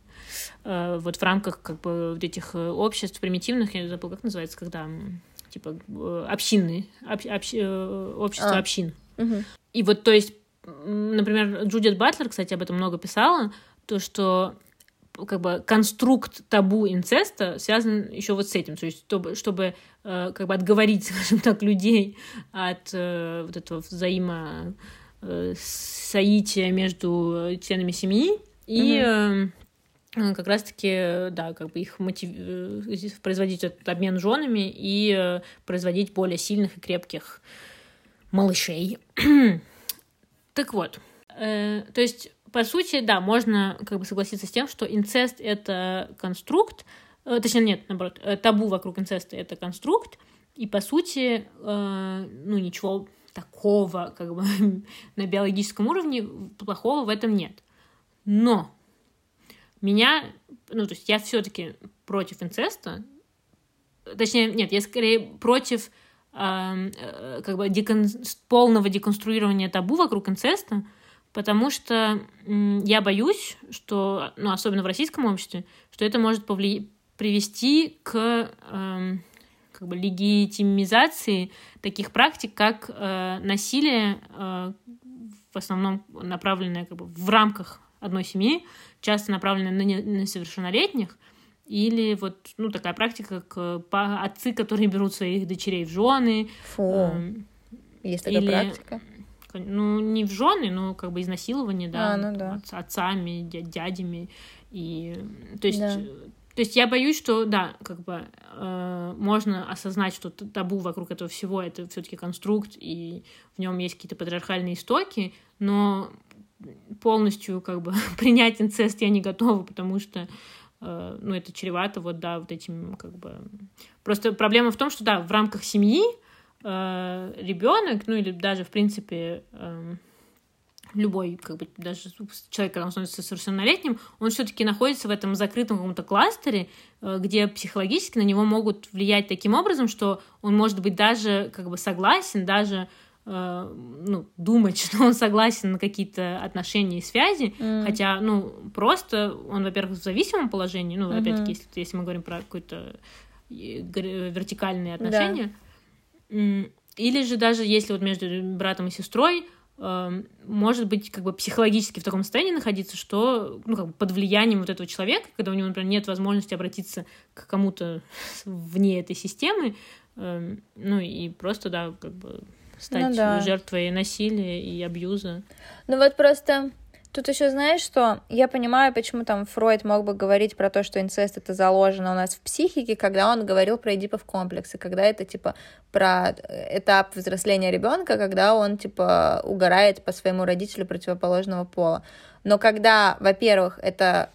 Э, вот в рамках как бы вот этих э, обществ примитивных, я забыла, как называется, когда типа э, общинные, об, общ, общество а. общин. Угу. И вот, то есть, например, Джудит Батлер, кстати, об этом много писала, то, что как бы конструкт табу инцеста связан еще вот с этим, то есть чтобы, чтобы как бы отговорить, [LAUGHS] скажем так, людей от вот этого взаимо соития между членами семьи и Э, как раз-таки, да, как бы их мотив... Э, производить этот обмен женами и э, производить более сильных и крепких малышей. [CLEARS THROAT] так вот, э, то есть, по сути, да, можно как бы согласиться с тем, что инцест — это конструкт, э, точнее, нет, наоборот, табу вокруг инцеста — это конструкт, и, по сути, э, ну, ничего такого, как бы, [LAUGHS] на биологическом уровне плохого в этом нет. Но меня, ну, то есть я все-таки против инцеста, точнее, нет, я скорее против э, э, как бы декон... полного деконструирования табу вокруг инцеста, потому что э, я боюсь, что, ну, особенно в российском обществе, что это может повли... привести к э, как бы легитимизации таких практик, как э, насилие, э, в основном направленное как бы в рамках одной семьи, часто направленное на несовершеннолетних, или вот, ну, такая практика, как отцы, которые берут своих дочерей в жены. Фу. Э, Есть такая или, практика? Ну, не в жены, но как бы изнасилование, да, а, ну, да. отцами, дядями. И, то есть, да. то есть я боюсь, что, да, как бы э, можно осознать, что табу вокруг этого всего это все-таки конструкт, и в нем есть какие-то патриархальные истоки, но полностью как бы [LAUGHS] принять инцест я не готова, потому что Э, ну, это чревато вот, да, вот этим, как бы... Просто проблема в том, что, да, в рамках семьи э, ребенок, ну, или даже, в принципе, э, любой, как бы, даже человек, когда он становится совершеннолетним, он все таки находится в этом закрытом каком-то кластере, э, где психологически на него могут влиять таким образом, что он может быть даже, как бы, согласен, даже ну, думать, [LAUGHS] что он согласен на какие-то отношения и связи, mm. хотя, ну, просто он, во-первых, в зависимом положении, ну, mm-hmm. опять-таки, если, если мы говорим про какое-то вертикальные отношения, да. или же даже если вот между братом и сестрой э, может быть как бы психологически в таком состоянии находиться, что ну, как бы под влиянием вот этого человека, когда у него, например, нет возможности обратиться к кому-то [LAUGHS] вне этой системы, ну и просто, да, как бы стать ну, да. жертвой насилия и абьюза. Ну вот просто Тут еще знаешь, что я понимаю, почему там Фройд мог бы говорить про то, что инцест это заложено у нас в психике, когда он говорил про эдипов комплексы, когда это типа про этап взросления ребенка, когда он типа угорает по своему родителю противоположного пола. Но когда, во-первых, это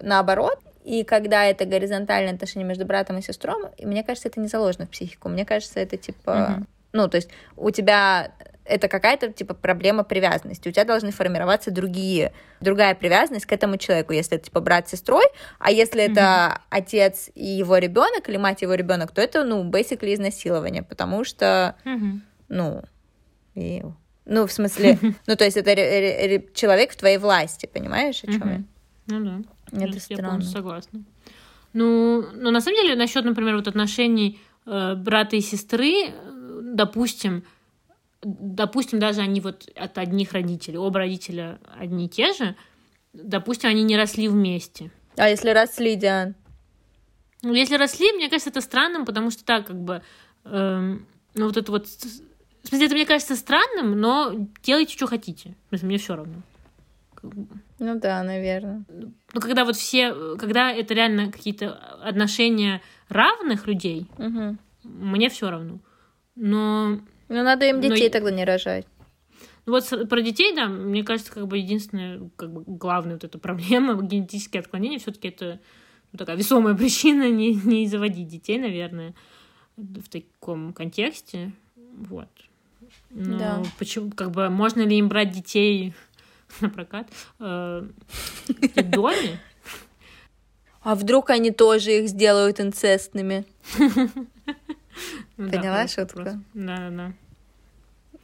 наоборот, и когда это горизонтальное отношение между братом и сестрой, мне кажется, это не заложено в психику. Мне кажется, это типа mm-hmm. Ну, то есть у тебя это какая-то типа проблема привязанности. У тебя должны формироваться другие, другая привязанность к этому человеку, если это типа брат с сестрой, а если mm-hmm. это отец и его ребенок или мать и его ребенок, то это ну basically изнасилование, потому что mm-hmm. ну и, ну в смысле, [LAUGHS] ну то есть это человек в твоей власти, понимаешь, о чем mm-hmm. я? Ну да. Это я странно. Согласна. Ну, ну на самом деле насчет, например, вот отношений э, брата и сестры допустим, допустим, даже они вот от одних родителей, оба родителя одни и те же, допустим, они не росли вместе. А если росли, Диан? Ну, если росли, мне кажется, это странным, потому что так, как бы, эм, ну, вот это вот... В смысле, это мне кажется странным, но делайте, что хотите. В смысле, мне все равно. Ну да, наверное. Ну, когда вот все, когда это реально какие-то отношения равных людей, угу. мне все равно. Но... Ну, надо им детей Но... тогда не рожать. Ну вот про детей, да, мне кажется, как бы единственная, как бы главная вот эта проблема [LAUGHS] генетические отклонения, все-таки это ну, такая весомая причина не, не заводить детей, наверное, в таком контексте. Вот. Но да. почему, как бы, можно ли им брать детей [LAUGHS] на прокат э, в [LAUGHS] доме? А вдруг они тоже их сделают инцестными? Ну, Поняла шутку? Да, да, да.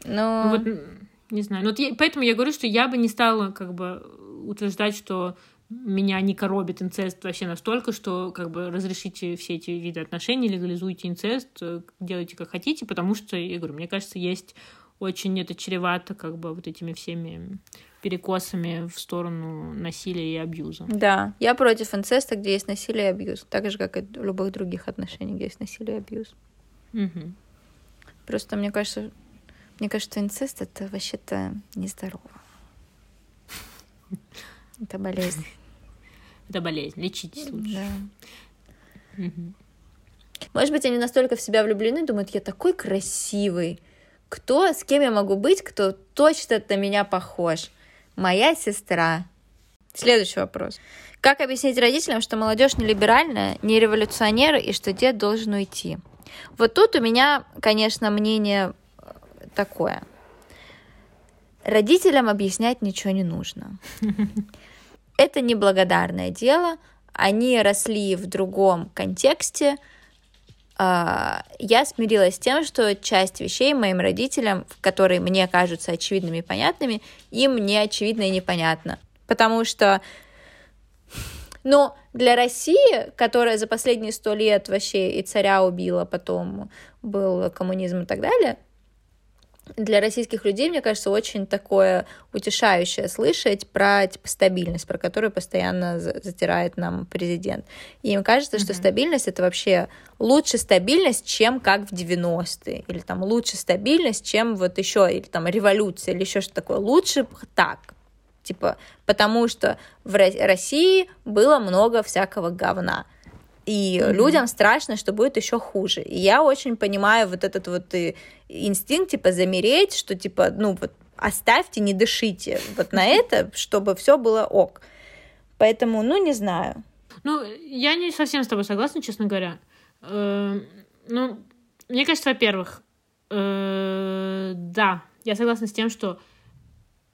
Но... Ну, вот, не знаю. Ну, вот я, поэтому я говорю, что я бы не стала как бы утверждать, что меня не коробит инцест вообще настолько, что как бы разрешите все эти виды отношений, легализуйте инцест, э, делайте как хотите, потому что, я говорю, мне кажется, есть очень это чревато как бы вот этими всеми перекосами в сторону насилия и абьюза. Да, я против инцеста, где есть насилие и абьюз, так же, как и в любых других отношениях, где есть насилие и абьюз. Угу. Просто мне кажется, мне кажется, инцест это вообще-то нездорово. [LAUGHS] Это болезнь. Это болезнь. Лечитесь лучше. Да. Может быть, они настолько в себя влюблены, думают, я такой красивый. Кто, с кем я могу быть, кто точно на меня похож? Моя сестра. Следующий вопрос. Как объяснить родителям, что молодежь не либеральная, не революционеры и что дед должен уйти? Вот тут у меня, конечно, мнение такое. Родителям объяснять ничего не нужно. [LAUGHS] Это неблагодарное дело. Они росли в другом контексте. А, я смирилась с тем, что часть вещей моим родителям, которые мне кажутся очевидными и понятными, им не очевидно и непонятно. Потому что но для России, которая за последние сто лет вообще и царя убила, потом был коммунизм и так далее, для российских людей, мне кажется, очень такое утешающее слышать про типа, стабильность, про которую постоянно затирает нам президент. И им кажется, mm-hmm. что стабильность это вообще лучше стабильность, чем как в 90-е, или там лучше стабильность, чем вот еще, или там революция, или еще что такое. Лучше так. Типа, потому что в России было много всякого говна. И mm-hmm. людям страшно, что будет еще хуже. И я очень понимаю вот этот вот и инстинкт, типа, замереть, что, типа, ну, вот оставьте, не дышите вот на это, чтобы все было ок. Поэтому, ну, не знаю. Ну, я не совсем с тобой согласна, честно говоря. Эм, ну, мне кажется, во-первых, э, да, я согласна с тем, что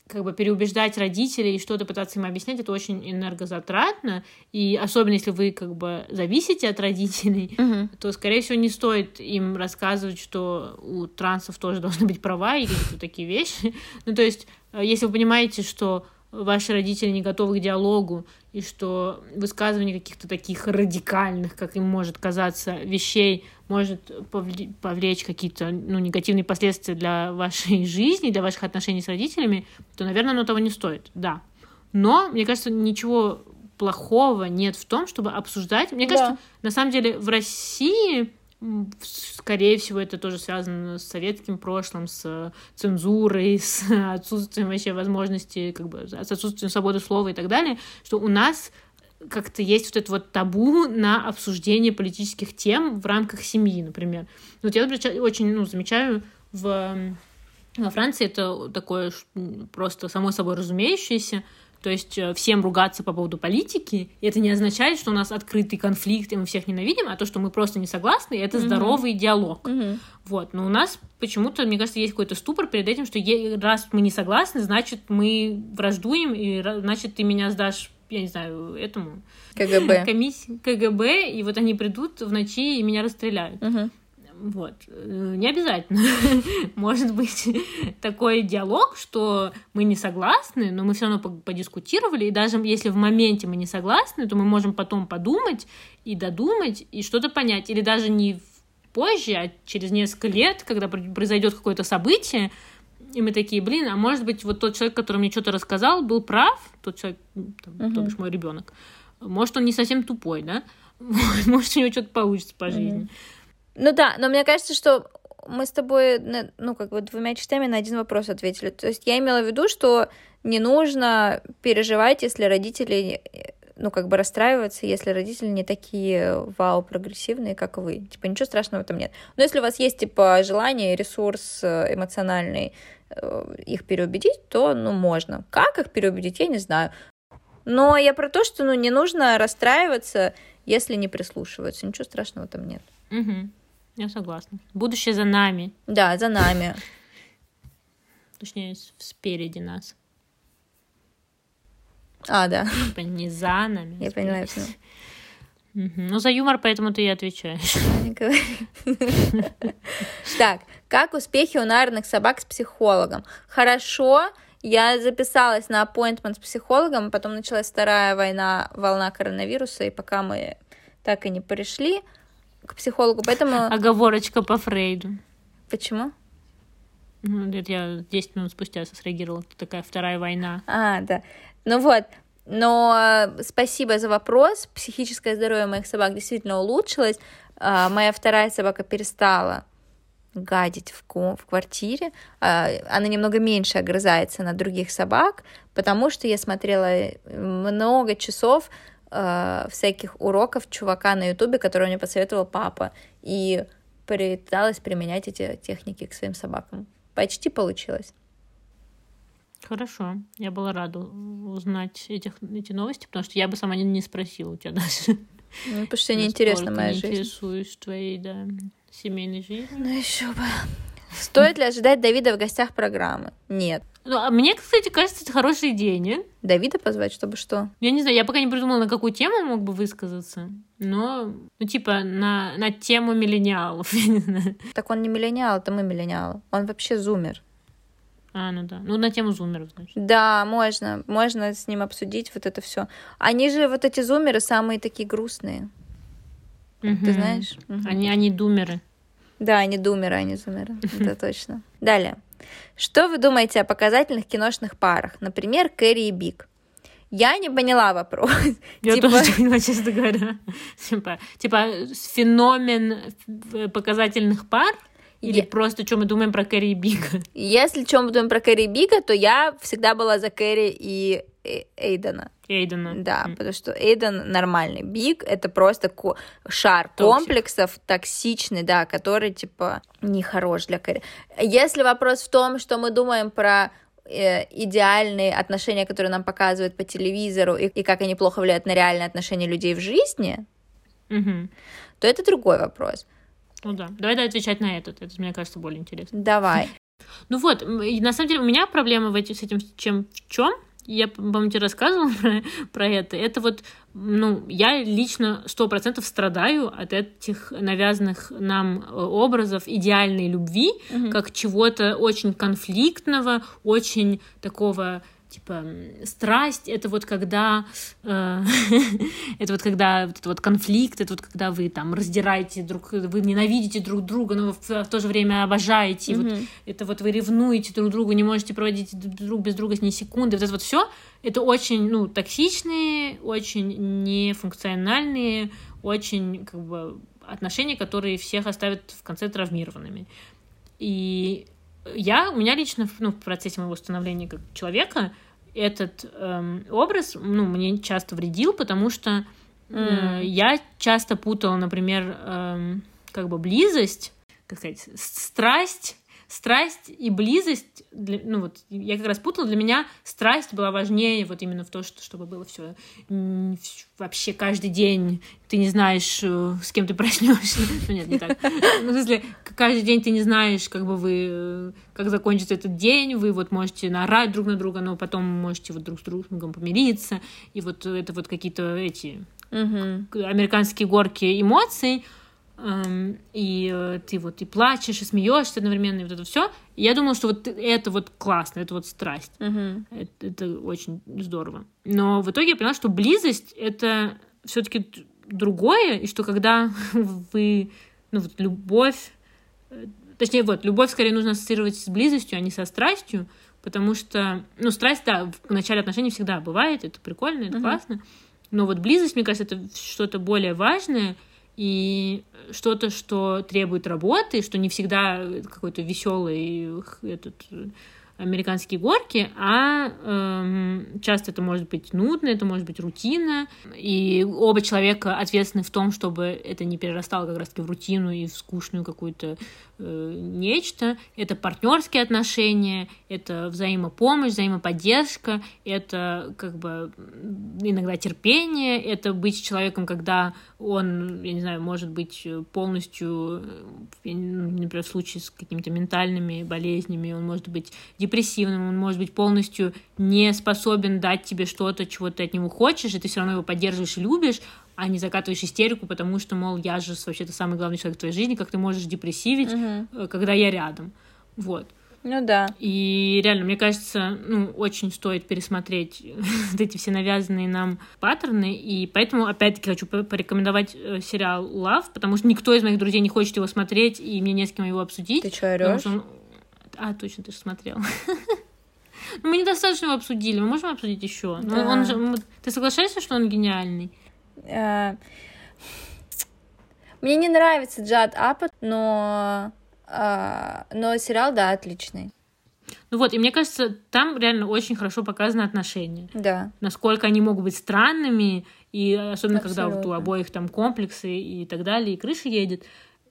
как бы переубеждать родителей и что-то пытаться им объяснять, это очень энергозатратно, и особенно если вы как бы зависите от родителей, uh-huh. то, скорее всего, не стоит им рассказывать, что у трансов тоже должны быть права и какие-то такие вещи. [LAUGHS] Ну, то есть, э, если вы понимаете, что ваши родители не готовы к диалогу, и что высказывание каких-то таких радикальных, как им может казаться, вещей может повлечь какие-то ну, негативные последствия для вашей [LAUGHS] жизни, для ваших отношений с родителями, то, наверное, оно того не стоит, да. Но, мне кажется, ничего плохого нет в том, чтобы обсуждать. Мне да. кажется, на самом деле в России скорее всего, это тоже связано с советским прошлым, с цензурой, [LAUGHS] с отсутствием вообще возможности, как бы, с отсутствием свободы слова и так далее, что у нас как-то есть вот это вот табу на обсуждение политических тем в рамках семьи, например. Вот я, например, очень ну, замечаю в во Франции это такое просто само собой разумеющееся, то есть э, всем ругаться по поводу политики, это не означает, что у нас открытый конфликт, и мы всех ненавидим, а то, что мы просто не согласны, это mm-hmm. здоровый диалог. Mm-hmm. Вот. Но у нас почему-то, мне кажется, есть какой-то ступор перед этим, что раз мы не согласны, значит, мы враждуем, и значит, ты меня сдашь я не знаю, этому КГБ. комиссии КГБ, и вот они придут в ночи и меня расстреляют. Угу. Вот. Э, не обязательно. [LAUGHS] Может быть [LAUGHS] такой диалог, что мы не согласны, но мы все равно подискутировали, и даже если в моменте мы не согласны, то мы можем потом подумать и додумать, и что-то понять. Или даже не позже, а через несколько лет, когда произойдет какое-то событие, и мы такие, блин, а может быть, вот тот человек, который мне что-то рассказал, был прав, тот человек, там, uh-huh. то бишь мой ребенок. Может, он не совсем тупой, да? [LAUGHS] Может, у него что-то получится по жизни. Uh-huh. Ну да, но мне кажется, что мы с тобой, ну, как бы двумя частями на один вопрос ответили. То есть я имела в виду, что не нужно переживать, если родители, ну, как бы расстраиваться, если родители не такие вау прогрессивные, как вы. Типа, ничего страшного в этом нет. Но если у вас есть, типа, желание, ресурс э, эмоциональный э, их переубедить, то, ну, можно. Как их переубедить, я не знаю. Но я про то, что, ну, не нужно расстраиваться, если не прислушиваются. Ничего страшного там нет. Угу. Я согласна. Будущее за нами. Да, за нами. Точнее, спереди нас. А, да. Типа не за нами. Я поняла, я поняла. Ну, за юмор, поэтому ты и отвечаешь. Так, как успехи у нарных собак с психологом? Хорошо, я записалась на appointment с психологом, потом началась вторая война, волна коронавируса, и пока мы так и не пришли, к психологу, поэтому... Оговорочка по Фрейду. Почему? Ну, это я 10 минут спустя среагировала. Это такая вторая война. А, да. Ну вот, но э, спасибо за вопрос. Психическое здоровье моих собак действительно улучшилось. А, моя вторая собака перестала гадить в, в квартире. А, она немного меньше огрызается на других собак, потому что я смотрела много часов э, всяких уроков чувака на ютубе, который мне посоветовал папа, и пыталась применять эти техники к своим собакам. Почти получилось. Хорошо. Я была рада узнать этих, эти новости, потому что я бы сама не, не спросила у тебя даже. Ну, потому что неинтересна моя жизнь. интересуюсь твоей, да, семейной жизнью. Ну еще бы. Стоит ли ожидать Давида в гостях программы? Нет. Ну, а мне, кстати, кажется, это хорошая идея, нет? Давида позвать, чтобы что? Я не знаю, я пока не придумала, на какую тему мог бы высказаться. Но, ну, типа, на, на тему миллениалов, [LAUGHS] я не знаю. Так он не миллениал, это мы миллениалы. Он вообще зумер. А, ну да. Ну, на тему зумеров, значит. Да, можно. Можно с ним обсудить вот это все. Они же, вот эти зумеры, самые такие грустные. Мгм. Ты знаешь? Мгм. Они, они думеры. Да, они думеры, они зумеры. [LAUGHS] Это точно. Далее. Что вы думаете о показательных киношных парах? Например, Кэрри и Биг. Я не поняла вопрос. [LAUGHS] Я Типа- тоже не поняла, честно говоря. Типа, типа феномен э, показательных пар? Или Я- просто что мы думаем про Кэрри и Бига? Если что мы думаем про Кэрри и Бига, то я всегда была за Кэрри и Эйдена. Эйдена. Да, М. потому что Эйден нормальный. Биг — это просто ко- шар Toxic. комплексов, токсичный, да, который, типа, не хорош для Кэрри. Если вопрос в том, что мы думаем про э, идеальные отношения, которые нам показывают по телевизору, и, и как они плохо влияют на реальные отношения людей в жизни, Мгм. то это другой вопрос. Ну да. Давай отвечать на этот. Это, мне кажется, более интересно. Давай. [LAUGHS] Ну вот, на самом деле у меня проблема в эти, с этим чем в чем? Я, по-моему, тебе рассказывала про, про это. Это вот, ну, я лично сто процентов страдаю от этих навязанных нам э, образов идеальной любви, Мгм. как чего-то очень конфликтного, очень такого типа страсть это вот когда э, [LAUGHS] это вот когда вот вот конфликт это вот когда вы там раздираете друг вы ненавидите друг друга но в, в то же время обожаете вот это вот вы ревнуете друг другу, не можете проводить друг без друга ни секунды. Вот это вот все, это очень, ну, токсичные, очень нефункциональные, очень, как бы, отношения, которые всех оставят в конце травмированными. И я, у меня лично, ну, в процессе моего становления как человека, этот эм, образ, ну, мне часто вредил, потому что э, М. я часто путала, например, эм, как бы близость, как сказать, страсть, страсть и близость, для- ну вот я как раз путала, для меня страсть была важнее вот именно в то, что, чтобы было все вообще каждый день ты не знаешь, э, с кем ты проснешься. [LAUGHS] Ну нет, не так. Ну, в смысле, каждый день ты не знаешь, как бы вы, э, как закончится этот день, вы вот можете наорать друг на друга, но потом можете вот друг с другом помириться, и вот это вот какие-то эти Мгм. американские горки эмоций, эм, и э, ты вот и плачешь, и смеешься одновременно, и вот это все. Я думала, что вот это вот классно, это вот страсть. Мгм. Это, это очень здорово. Но в итоге я поняла, что близость это все-таки другое, и что когда [LAUGHS] вы, ну вот любовь, э, точнее вот, любовь скорее нужно ассоциировать с близостью, а не со страстью, потому что, ну, страсть, да, в начале отношений всегда бывает, это прикольно, это Мгм. классно, но вот близость, мне кажется, это что-то более важное, и что-то, что требует работы, что не всегда какой-то веселый этот американские горки, а эм, часто это может быть нудно, это может быть рутина, и оба человека ответственны в том, чтобы это не перерастало как раз-таки в рутину и в скучную какую-то нечто. Это партнерские отношения, это взаимопомощь, взаимоподдержка, это как бы иногда терпение, это быть человеком, когда он, я не знаю, может быть полностью, э, ну, например, в случае с какими-то ментальными болезнями, он может быть депрессивным, он может быть полностью не способен дать тебе что-то, чего ты от него хочешь, и ты все равно его поддерживаешь и любишь, а не закатываешь истерику, потому что, мол, я же вообще-то самый главный человек в твоей жизни, как ты можешь депрессивить, э, когда я рядом. Вот. Ну да. И реально, мне кажется, ну, очень стоит пересмотреть [LAUGHS] вот эти все навязанные нам паттерны. И поэтому, опять-таки, хочу по- порекомендовать э, сериал Love, потому что никто из моих друзей не хочет его смотреть, и мне не с кем его обсудить. Ты что, что он- А, точно, ты же смотрел. [LAUGHS] Ну, мы недостаточно его обсудили. Мы можем обсудить еще? Ну, Да. он же... Ты соглашаешься, что он гениальный? Э, Мне не нравится Джад Апат, но... э, Но сериал, да, отличный. Ну вот, и мне кажется, там реально очень хорошо показаны отношения. Да. насколько они могут быть странными, и особенно когда вот у Абсолютно. обоих там комплексы и так далее, и крыша едет.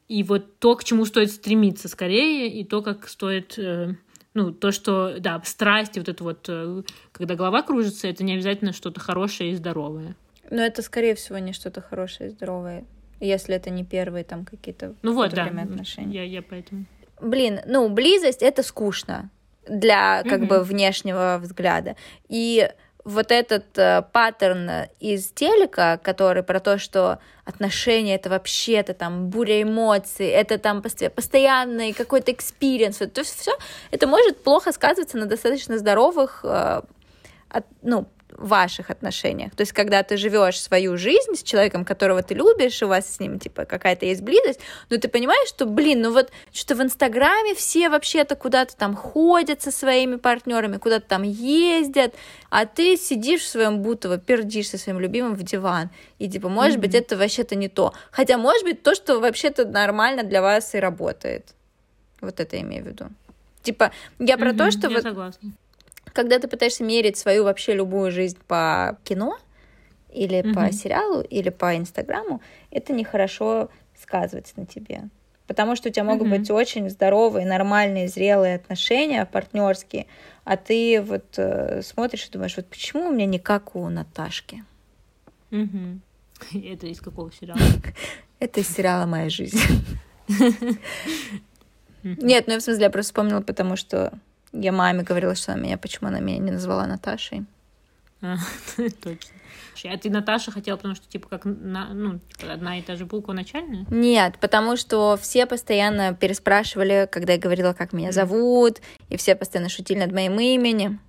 И вот то, к чему стоит стремиться скорее, и то, как стоит, э, ну, то, что, да, страсть, вот это вот, когда голова кружится, это не обязательно что-то хорошее и здоровое. Но это, скорее всего, не что-то хорошее и здоровое, если это не первые там какие-то Ну вот, да, время отношений. я, я поэтому. блин, ну, близость это скучно для как mm-hmm. бы внешнего взгляда. И вот этот э, паттерн из телека, который про то, что отношения это вообще-то там буря эмоций, это там постоянный какой-то experience, то есть все это может плохо сказываться на достаточно здоровых, э, от, ну, ваших отношениях. То есть, когда ты живешь свою жизнь с человеком, которого ты любишь, у вас с ним, типа, какая-то есть близость, но ты понимаешь, что, блин, ну вот, что в Инстаграме все вообще-то куда-то там ходят со своими партнерами, куда-то там ездят, а ты сидишь в своем бутово, пердишь со своим любимым в диван, и, типа, может mm-hmm. быть, это вообще-то не то. Хотя, может быть, то, что вообще-то нормально для вас и работает. Вот это я имею в виду. Типа, я про mm-hmm, то, что я вот... Согласна когда ты пытаешься мерить свою вообще любую жизнь по кино или mm-hmm. по сериалу или по Инстаграму, это нехорошо сказывается на тебе. Потому что у тебя могут mm-hmm. быть очень здоровые, нормальные, зрелые отношения, партнерские, а ты вот э, смотришь и думаешь, вот почему у меня не как у Наташки? Mm-hmm. [LAUGHS] Это из какого сериала? [LAUGHS] Это из сериала «Моя жизнь». [LAUGHS] Нет, ну я в смысле, я просто вспомнила, потому что я маме говорила, что она меня, почему она меня не назвала Наташей. А, [LAUGHS] точно. А ты Наташа хотела, потому что, типа, как на, ну, типа, одна и та же буква начальная? Нет, потому что все постоянно переспрашивали, когда я говорила, как меня зовут, и все постоянно шутили над моим именем.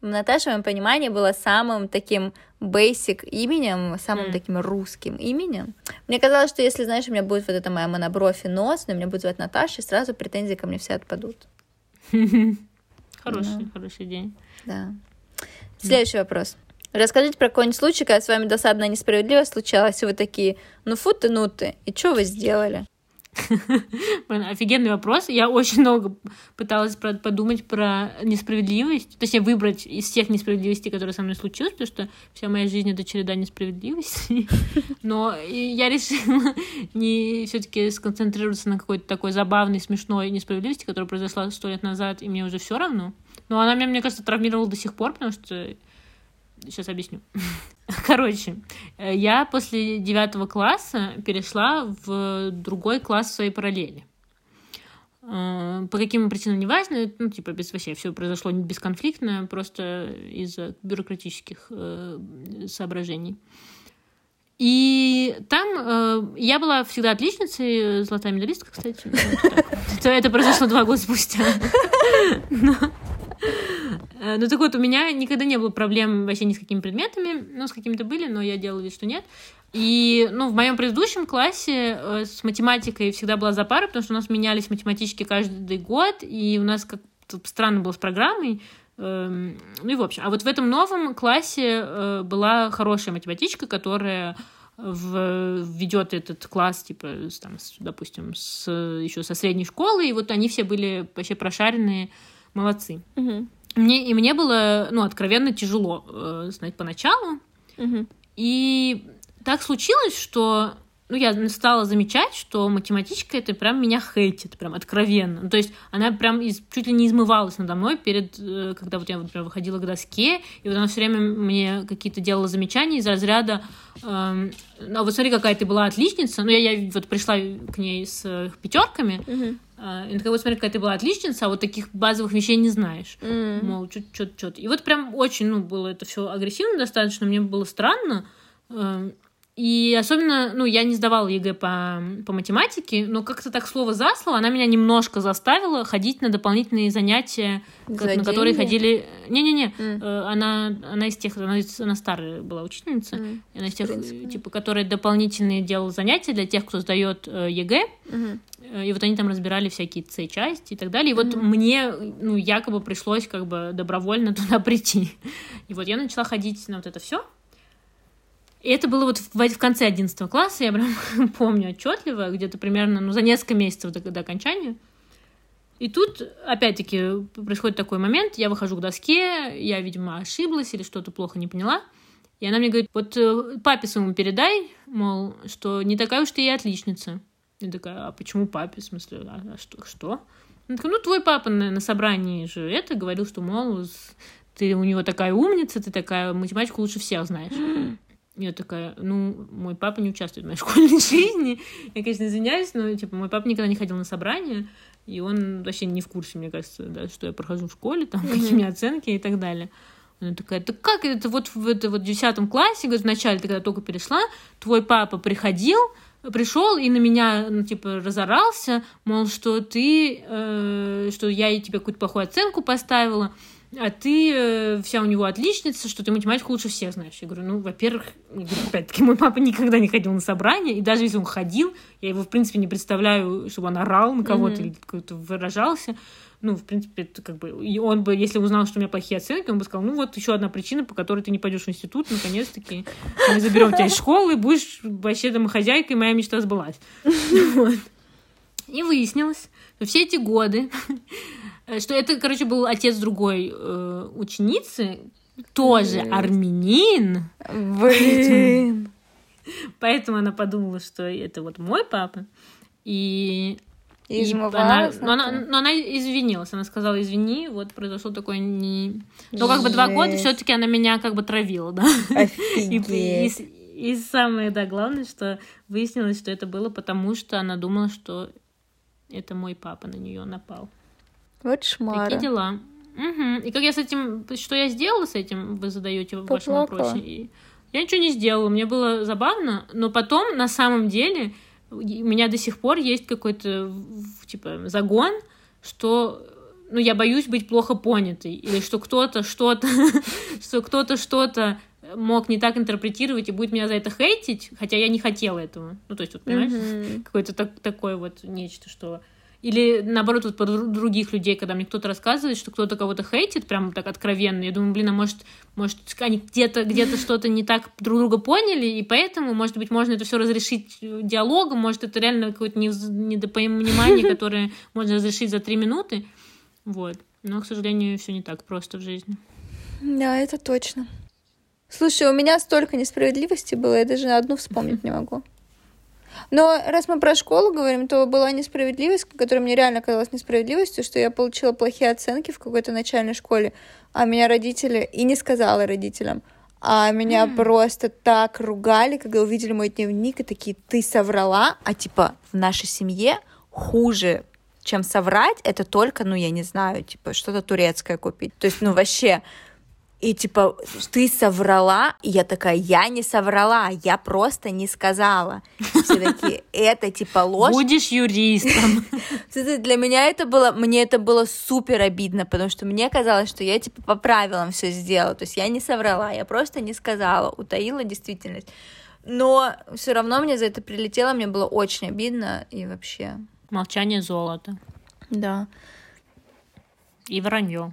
Наташа, в моем понимании, была самым таким basic именем, самым mm. таким русским именем. Мне казалось, что если, знаешь, у меня будет вот эта моя монобровь и нос, но меня будет звать Наташа, сразу претензии ко мне все отпадут. [LAUGHS] Хороший, ну, хороший день. Да. Следующий вопрос. Расскажите про какой-нибудь случай, когда с вами досадная несправедливость случалась, и вы такие, ну фу ты, ну ты, и что вы сделали? [LAUGHS] Офигенный вопрос. Я очень много пыталась подумать про несправедливость. Точнее, выбрать из всех несправедливостей, которые со мной случились, потому что вся моя жизнь — это череда несправедливостей. [LAUGHS] Но я решила [LAUGHS] не все таки сконцентрироваться на какой-то такой забавной, смешной несправедливости, которая произошла сто лет назад, и мне уже все равно. Но она меня, мне кажется, травмировала до сих пор, потому что Сейчас объясню. [LAUGHS] Короче, э, я после девятого класса перешла в другой класс своей параллели. Э, по каким причинам, неважно, ну, типа, без вообще, все произошло бесконфликтно, просто из-за бюрократических э, соображений. И там э, я была всегда отличницей, золотая медалистка, кстати. [LAUGHS] Это, это произошло два года спустя. [LAUGHS] Ну так вот, у меня никогда не было проблем вообще ни с какими предметами. Ну, с какими-то были, но я делала вид, что нет. И, ну, в моем предыдущем классе э, с математикой всегда была запара, потому что у нас менялись математички каждый год, и у нас как-то странно было с программой. Эм, ну и в общем. А вот в этом новом классе э, была хорошая математичка, которая в, ведет этот класс, типа, там, с, допустим, с, еще со средней школы, и вот они все были вообще прошаренные, молодцы. Угу. Мне, и мне было, ну, откровенно тяжело э, знать поначалу. Угу. И так случилось, что ну, я стала замечать, что математичка это прям меня хейтит, прям откровенно. Ну, то есть она прям из, чуть ли не измывалась надо мной перед, э, когда вот я, например, выходила к доске, и вот она все время мне какие-то делала замечания из разряда эм, а вот смотри, какая ты была отличница. Ну, я, я вот пришла к ней с пятерками, uh-huh. Uh, и такая, вот смотри, какая ты была отличница, а вот таких базовых вещей не знаешь. Mm. Мол, что-то, что-то. И вот прям очень, ну, было это все агрессивно достаточно, мне было странно. Э, и особенно, ну, я не сдавала ЕГЭ по, по математике, но как-то так слово за слово она меня немножко заставила ходить на дополнительные занятия, За на деньги? которые ходили... Не-не-не, М. она, она из тех, она, она старая была учительница, М. она из тех, типа, которые дополнительные делала занятия для тех, кто сдает э, ЕГЭ, Угу. Э, И вот они там разбирали всякие С-части и так далее. И вот Мгм. мне, ну, якобы пришлось как бы добровольно [LAUGHS] туда прийти. И вот я начала ходить на вот это все. И это было вот в, в конце 11 класса, я прям [LAUGHS] помню отчетливо, где-то примерно, ну, за несколько месяцев до, до окончания. И тут, опять-таки, происходит такой момент, я выхожу к доске, я, видимо, ошиблась или что-то плохо не поняла. И она мне говорит, вот э, папе своему передай, мол, что не такая уж ты и отличница. Я такая, а почему папе? В смысле, а, а что? что? Она такая, ну, твой папа на, на собрании же это говорил, что, мол, ты у него такая умница, ты такая математику лучше всех знаешь. Я такая, ну, мой папа не участвует в моей [LAUGHS] школьной жизни. Я, конечно, извиняюсь, но, типа, мой папа никогда не ходил на собрания. и он вообще не в курсе, мне кажется, да, что я прохожу в школе, там, у меня оценки и так далее. Она такая, да как это вот в, это вот в 10 классе, говорит, вначале ты когда только перешла, твой папа приходил, пришел и на меня, ну, типа, разорался, мол, что ты, э, что я тебе какую-то плохую оценку поставила, а ты э, вся у него отличница, что ты математику лучше всех знаешь. Я говорю, ну, во-первых, опять-таки, мой папа никогда не ходил на собрания, и даже если он ходил, я его, в принципе, не представляю, чтобы он орал на кого-то mm-hmm. или как-то выражался. Ну, в принципе, это как бы... И он бы, если узнал, что у меня плохие оценки, он бы сказал, ну, вот еще одна причина, по которой ты не пойдешь в институт, наконец-таки. Мы заберем тебя из школы, будешь вообще домохозяйкой, моя мечта сбылась. [LAUGHS] И выяснилось, что все эти годы что это, короче, был отец другой э, ученицы, тоже mm. армянин. Блин. Поэтому она подумала, что это вот мой папа. И и она, но, она, но она извинилась, она сказала, извини, вот произошло такое не... Ну, как бы два года все таки она меня как бы травила, да. Офигеть. И, и, и самое, да, главное, что выяснилось, что это было потому, что она думала, что это мой папа на нее напал. Вот шмара. Такие дела. Угу. И как я с этим... Что я сделала с этим, вы задаете в вашем вопросе. Я ничего не сделала, мне было забавно, но потом, на самом деле, у меня до сих пор есть какой-то, типа, загон, что ну, я боюсь быть плохо понятой, или что кто-то что-то, [LAUGHS] что кто-то что-то мог не так интерпретировать и будет меня за это хейтить, хотя я не хотела этого. Ну, то есть, вот, понимаешь, mm-hmm. какое-то так, такое вот нечто, что или наоборот, вот про других людей, когда мне кто-то рассказывает, что кто-то кого-то хейтит, прям так откровенно, я думаю, блин, а может, может они где-то где [LAUGHS] что-то не так друг друга поняли, и поэтому, может быть, можно это все разрешить диалогом, может, это реально какое-то недопонимание, [LAUGHS] которое можно разрешить за три минуты. Вот. Но, к сожалению, все не так просто в жизни. Да, это точно. Слушай, у меня столько несправедливости было, я даже одну вспомнить [LAUGHS] не могу. Но раз мы про школу говорим, то была несправедливость, которая мне реально казалась несправедливостью, что я получила плохие оценки в какой-то начальной школе, а меня родители и не сказала родителям, а меня mm. просто так ругали, когда увидели мой дневник, и такие, ты соврала, а типа в нашей семье хуже чем соврать, это только, ну, я не знаю, типа, что-то турецкое купить. То есть, ну, вообще, и типа, ты соврала? И я такая, я не соврала, я просто не сказала. Все такие, это типа ложь. Будешь юристом. [LAUGHS] Для меня это было, мне это было супер обидно, потому что мне казалось, что я типа по правилам все сделала. То есть я не соврала, я просто не сказала, утаила действительность. Но все равно мне за это прилетело, мне было очень обидно и вообще. Молчание золото. Да. И вранье.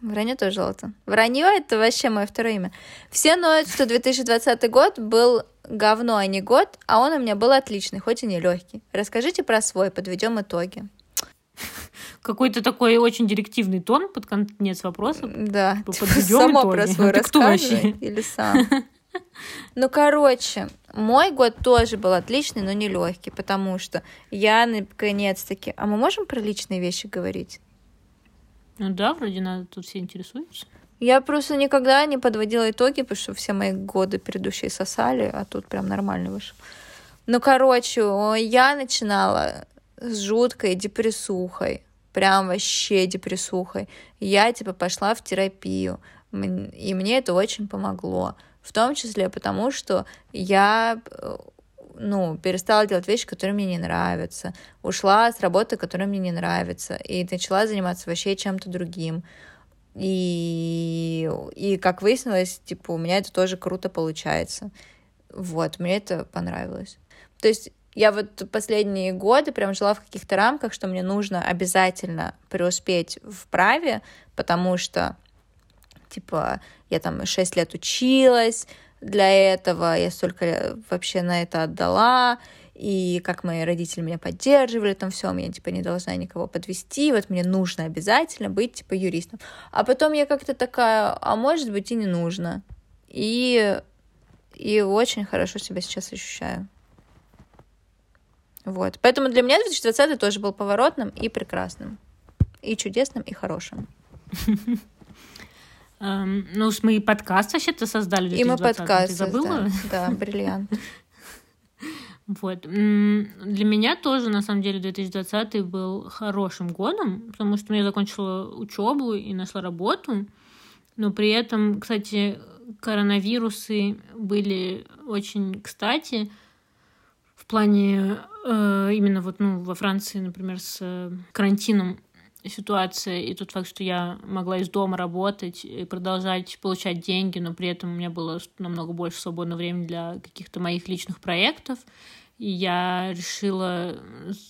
Вранье тоже золото. Вранье — это вообще мое второе имя. Все ноют, что 2020 год был говно, а не год, а он у меня был отличный, хоть и не легкий. Расскажите про свой, подведем итоги. Какой-то такой очень директивный тон под конец вопроса. Да. [LAUGHS] Подведем Само итоги. про свой а кто вообще? [LAUGHS] Или сам. [LAUGHS] Ну, короче, мой год тоже был отличный, но не легкий, потому что я наконец-таки... А мы можем про личные вещи говорить? Ну да, вроде надо, тут все интересуются. Я просто никогда не подводила итоги, потому что все мои годы предыдущие сосали, а тут прям нормально вышел. Ну, короче, я начинала с жуткой депрессухой. Прям вообще депрессухой. Я, типа, пошла в терапию. И мне это очень помогло. В том числе потому, что я э, ну, перестала делать вещи, которые мне не нравятся, ушла с работы, которая мне не нравится, и начала заниматься вообще чем-то другим. И, и как выяснилось, типа, у меня это тоже круто получается. Вот, мне это понравилось. То есть я вот последние годы прям жила в каких-то рамках, что мне нужно обязательно преуспеть в праве, потому что, типа, я там 6 лет училась, для этого, я столько вообще на это отдала, и как мои родители меня поддерживали, там все, я типа не должна никого подвести, вот мне нужно обязательно быть типа юристом. А потом я как-то такая, а может быть и не нужно. И, и очень хорошо себя сейчас ощущаю. Вот. Поэтому для меня 2020 тоже был поворотным и прекрасным. И чудесным, и хорошим. [LAUGHS] Эм, ну мы и подкаст вообще-то создали И мы подкаст Ты забыла? Да, [LAUGHS] да бриллиант. Вот. Для меня тоже, на самом деле, 2020 был хорошим годом, потому что я закончила учебу и нашла работу. Но при этом, кстати, коронавирусы были очень кстати в плане э, именно вот ну во Франции, например, с э, карантином ситуация и тот факт, что я могла из дома работать и продолжать получать деньги, но при этом у меня было намного больше свободного времени для каких-то моих личных проектов. И я решила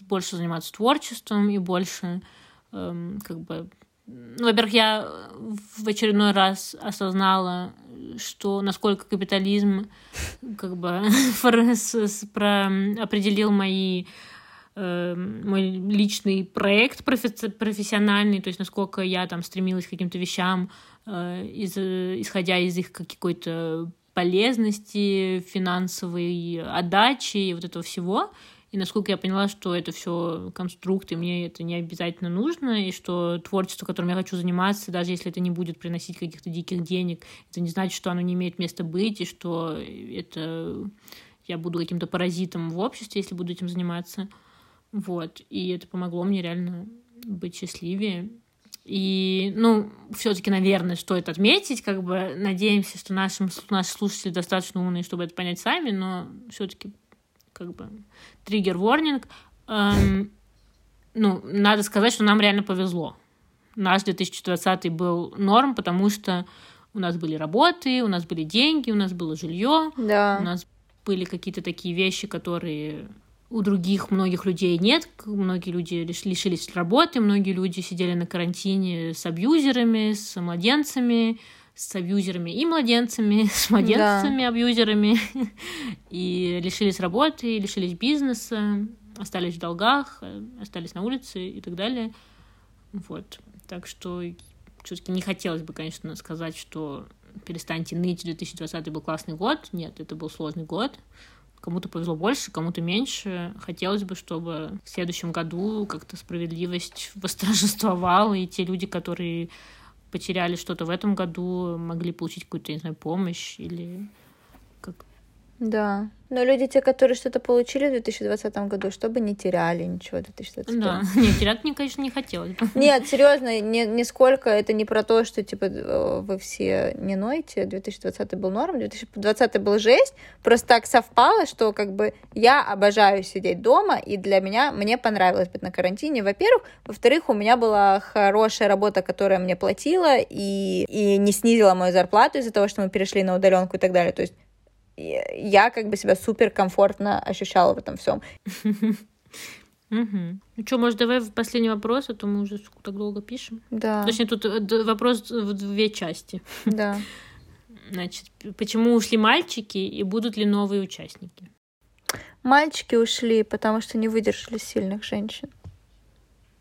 больше заниматься творчеством и больше эм, как бы ну, во-первых, я в очередной раз осознала, что насколько капитализм как бы [LAUGHS] определил мои Эм, мой личный проект профессиональный, то есть насколько я там стремилась к каким-то вещам, э, из, исходя из их какой-то полезности, финансовой отдачи и вот этого всего. И насколько я поняла, что это все конструкты, мне это не обязательно нужно, и что творчество, которым я хочу заниматься, даже если это не будет приносить каких-то диких денег, это не значит, что оно не имеет места быть, и что это я буду каким-то паразитом в обществе, если буду этим заниматься. Вот. И это помогло мне реально быть счастливее. И, ну, все-таки, наверное, стоит отметить, как бы надеемся, что нашим, наши слушатели достаточно умные, чтобы это понять сами, но все-таки, как бы, триггер-ворнинг. Эм, ну, надо сказать, что нам реально повезло. Наш 2020 был норм, потому что у нас были работы, у нас были деньги, у нас было жилье, да. у нас были какие-то такие вещи, которые у других многих людей нет. Многие люди лишились работы, многие люди сидели на карантине с абьюзерами, с младенцами, с абьюзерами и младенцами, [LAUGHS] с младенцами, да. абьюзерами, [LAUGHS] и лишились работы, и лишились бизнеса, остались в долгах, остались на улице и так далее. Вот. Так что все-таки не хотелось бы, конечно, сказать, что перестаньте ныть, 2020 был классный год. Нет, это был сложный год. Кому-то повезло больше, кому-то меньше. Хотелось бы, чтобы в следующем году как-то справедливость [LAUGHS] восторжествовала, и те люди, которые потеряли что-то в этом году, могли получить какую-то, не знаю, помощь или да. Но люди, те, которые что-то получили в 2020 году, чтобы не теряли ничего в 2020. Да, [LAUGHS] нет, терять мне, конечно, не хотелось. Нет, серьезно, не, нисколько это не про то, что, типа, э, вы все не ноете, 2020 был норм, 2020 был жесть, просто так совпало, что, как бы, я обожаю сидеть дома, и для меня, мне понравилось быть на карантине, во-первых, во-вторых, у меня была хорошая работа, которая мне платила, и, и не снизила мою зарплату из-за того, что мы перешли на удаленку и так далее, то есть я как бы себя супер комфортно ощущала в этом всем. Угу. Ну что, может, давай в последний вопрос, а то мы уже так долго пишем. Да. Точнее, тут э, вопрос в две части. Да. [LAUGHS] Значит, почему ушли мальчики и будут ли новые участники? Мальчики ушли, потому что не выдержали сильных женщин.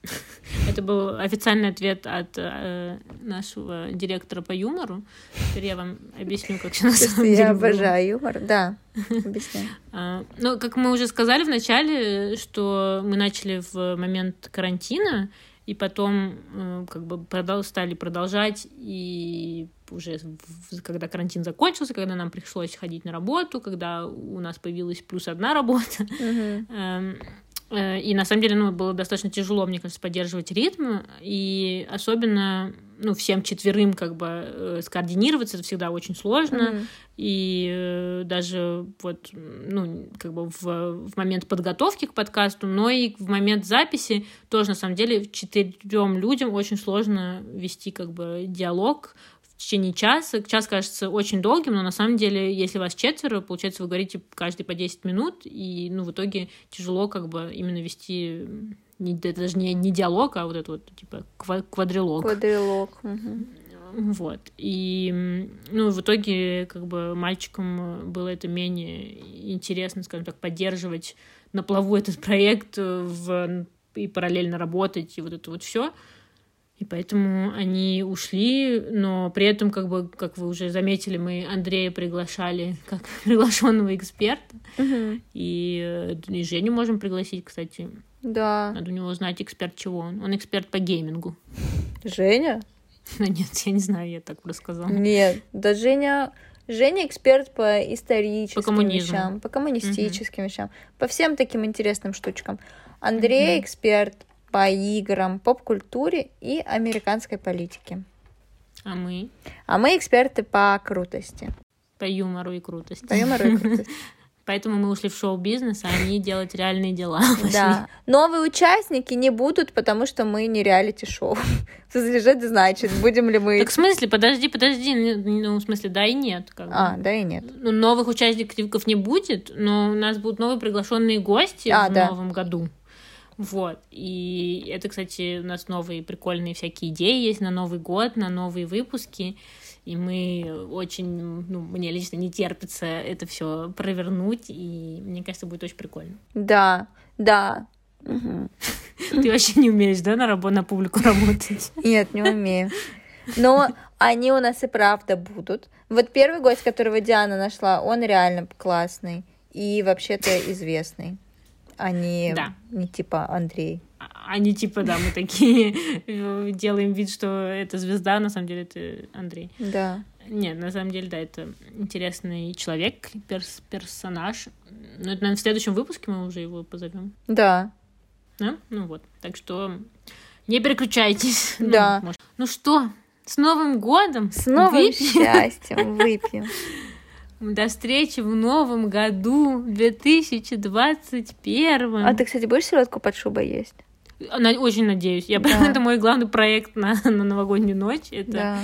[LAUGHS] Это был официальный ответ от э, нашего директора по юмору. Теперь я вам объясню, как все на самом деле Я обожаю юмор, да. [LAUGHS] Объясняю. А, ну, как мы уже сказали в начале, что мы начали в момент карантина, и потом э, как бы стали продолжать, и уже когда карантин закончился, когда нам пришлось ходить на работу, когда у нас появилась плюс одна работа, и на самом деле, ну, было достаточно тяжело, мне кажется, поддерживать ритм. И особенно, ну, всем четверым как бы э, скоординироваться, это всегда очень сложно. Mm-hmm. И э, даже вот, ну, как бы в, в момент подготовки к подкасту, но и в момент записи тоже, на самом деле, четырем людям очень сложно вести как бы диалог, в течение часа. Час кажется очень долгим, но на самом деле, если вас четверо, получается, вы говорите каждый по 10 минут, и ну, в итоге тяжело как бы именно вести не, даже не, не диалог, а вот это вот типа квадрилог. Квадрилог. Угу. Вот. И, ну, в итоге, как бы, мальчикам было это менее интересно, скажем так, поддерживать на плаву этот проект в, и параллельно работать, и вот это вот все. И поэтому они ушли, но при этом, как бы, как вы уже заметили, мы Андрея приглашали как [LAUGHS] приглашенного эксперта. Угу. И, э, и Женю можем пригласить, кстати. Да. Надо у него знать, эксперт чего он. Он эксперт по геймингу. Женя? [LAUGHS] Ну нет, я не знаю, я так просто сказала. Нет, да Женя... Женя эксперт по историческим По коммунизму. вещам, по коммунистическим вещам, по всем таким интересным штучкам. Андрей эксперт по играм, поп-культуре и американской политике. А мы А мы эксперты по крутости. по юмору и крутости. По юмору и крутости. [LAUGHS] Поэтому мы ушли в шоу-бизнес, а они делать реальные дела. [LAUGHS] Да. Новые участники не будут, потому что мы не реалити-шоу. [LAUGHS] Это значит? Будем ли мы... Так в смысле, подожди, подожди, ну, в смысле, да и нет. Как бы. А, да и нет. Ну, новых участников не будет, но у нас будут новые приглашенные гости А, в да. новом году. Вот. И это, кстати, у нас новые прикольные всякие идеи есть на Новый год, на новые выпуски. И мы очень, ну, мне лично не терпится это все провернуть, и мне кажется, будет очень прикольно. Да, да. Ты вообще не умеешь, да, на, рабо- на публику работать? Нет, не умею. Но они у нас и правда будут. Вот первый гость, которого Диана нашла, он реально классный и вообще-то известный. А не, Да. не типа Андрей. А- Они типа, да, мы такие [LAUGHS] делаем вид, что это звезда, а на самом деле это Андрей. Да. Нет, на самом деле, да, это интересный человек, перс- персонаж. Ну, это, наверное, в следующем выпуске мы уже его позовем. Да. Да? Ну вот. Так что не переключайтесь. [LAUGHS] Ну, Да. может. Ну что, с Новым годом! С новым Выпьем. счастьем выпьем. [LAUGHS] До встречи в новом году, 2021. А ты, кстати, будешь селедку под шубой есть? Очень надеюсь. Я Да. [LAUGHS] Это мой главный проект на, [LAUGHS] на новогоднюю ночь. Это Да.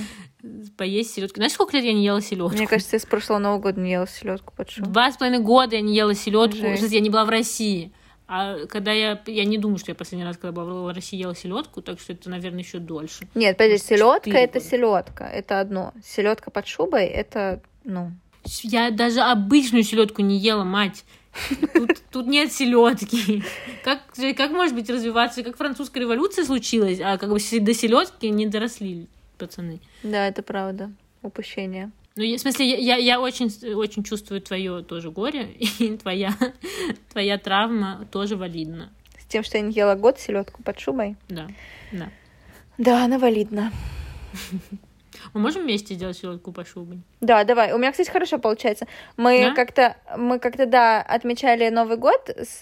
поесть селедку. Знаешь, сколько лет я не ела селедку? Мне кажется, я с прошлого Нового года не ела селедку под шубой. Два с половиной года я не ела селедку. Я не была в России. А когда я... Я не думаю, что я последний раз, когда была в России, ела селедку, так что это, наверное, еще дольше. Нет, подожди, селедка это селедка, это одно. Селедка под шубой это, ну, Я даже обычную селедку не ела, мать. Тут, тут нет селедки. Как, как может быть развиваться? Как французская революция случилась, а как бы до селедки не доросли пацаны. да, это правда. Упущение. Ну, в смысле, я, я, я очень, очень чувствую твое тоже горе, [LAUGHS] и твоя, твоя травма тоже валидна. С тем, что я не ела год селедку под шубой. Да, да. Да, она валидна. [LAUGHS] Мы можем вместе сделать селедку по шубе? Да, давай. У меня, кстати, хорошо получается. Мы Да? как-то, мы как-то, да, отмечали Новый год с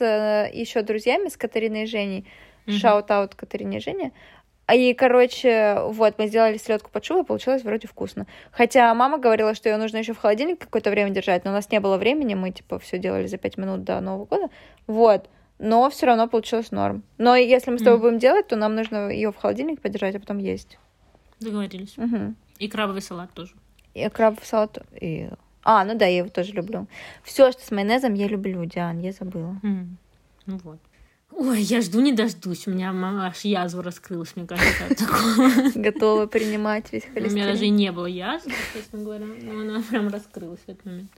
еще друзьями, с Катариной и Женей. Мгм. Shout-out Катарине и Жене. И, короче, вот, мы сделали селедку под шубой, получилось вроде вкусно. Хотя мама говорила, что ее нужно еще в холодильнике какое-то время держать, но у нас не было времени, мы, типа, все делали за пять минут до Нового года. Вот. Но все равно получилось норм. Но если мы с тобой Мгм. будем делать, то нам нужно ее в холодильнике подержать, а потом есть. Договорились. Мгм. И крабовый салат тоже. И крабовый салат. И... А, ну да, я его тоже люблю. Все, что с майонезом, я люблю, Диан, я забыла. М, Ну вот. Ой, я жду не дождусь. У меня ма- аж язва раскрылась, мне кажется, от такого. Готова принимать весь У меня даже и холестерин. не было язвы, честно говоря. Но она прям раскрылась в этот момент.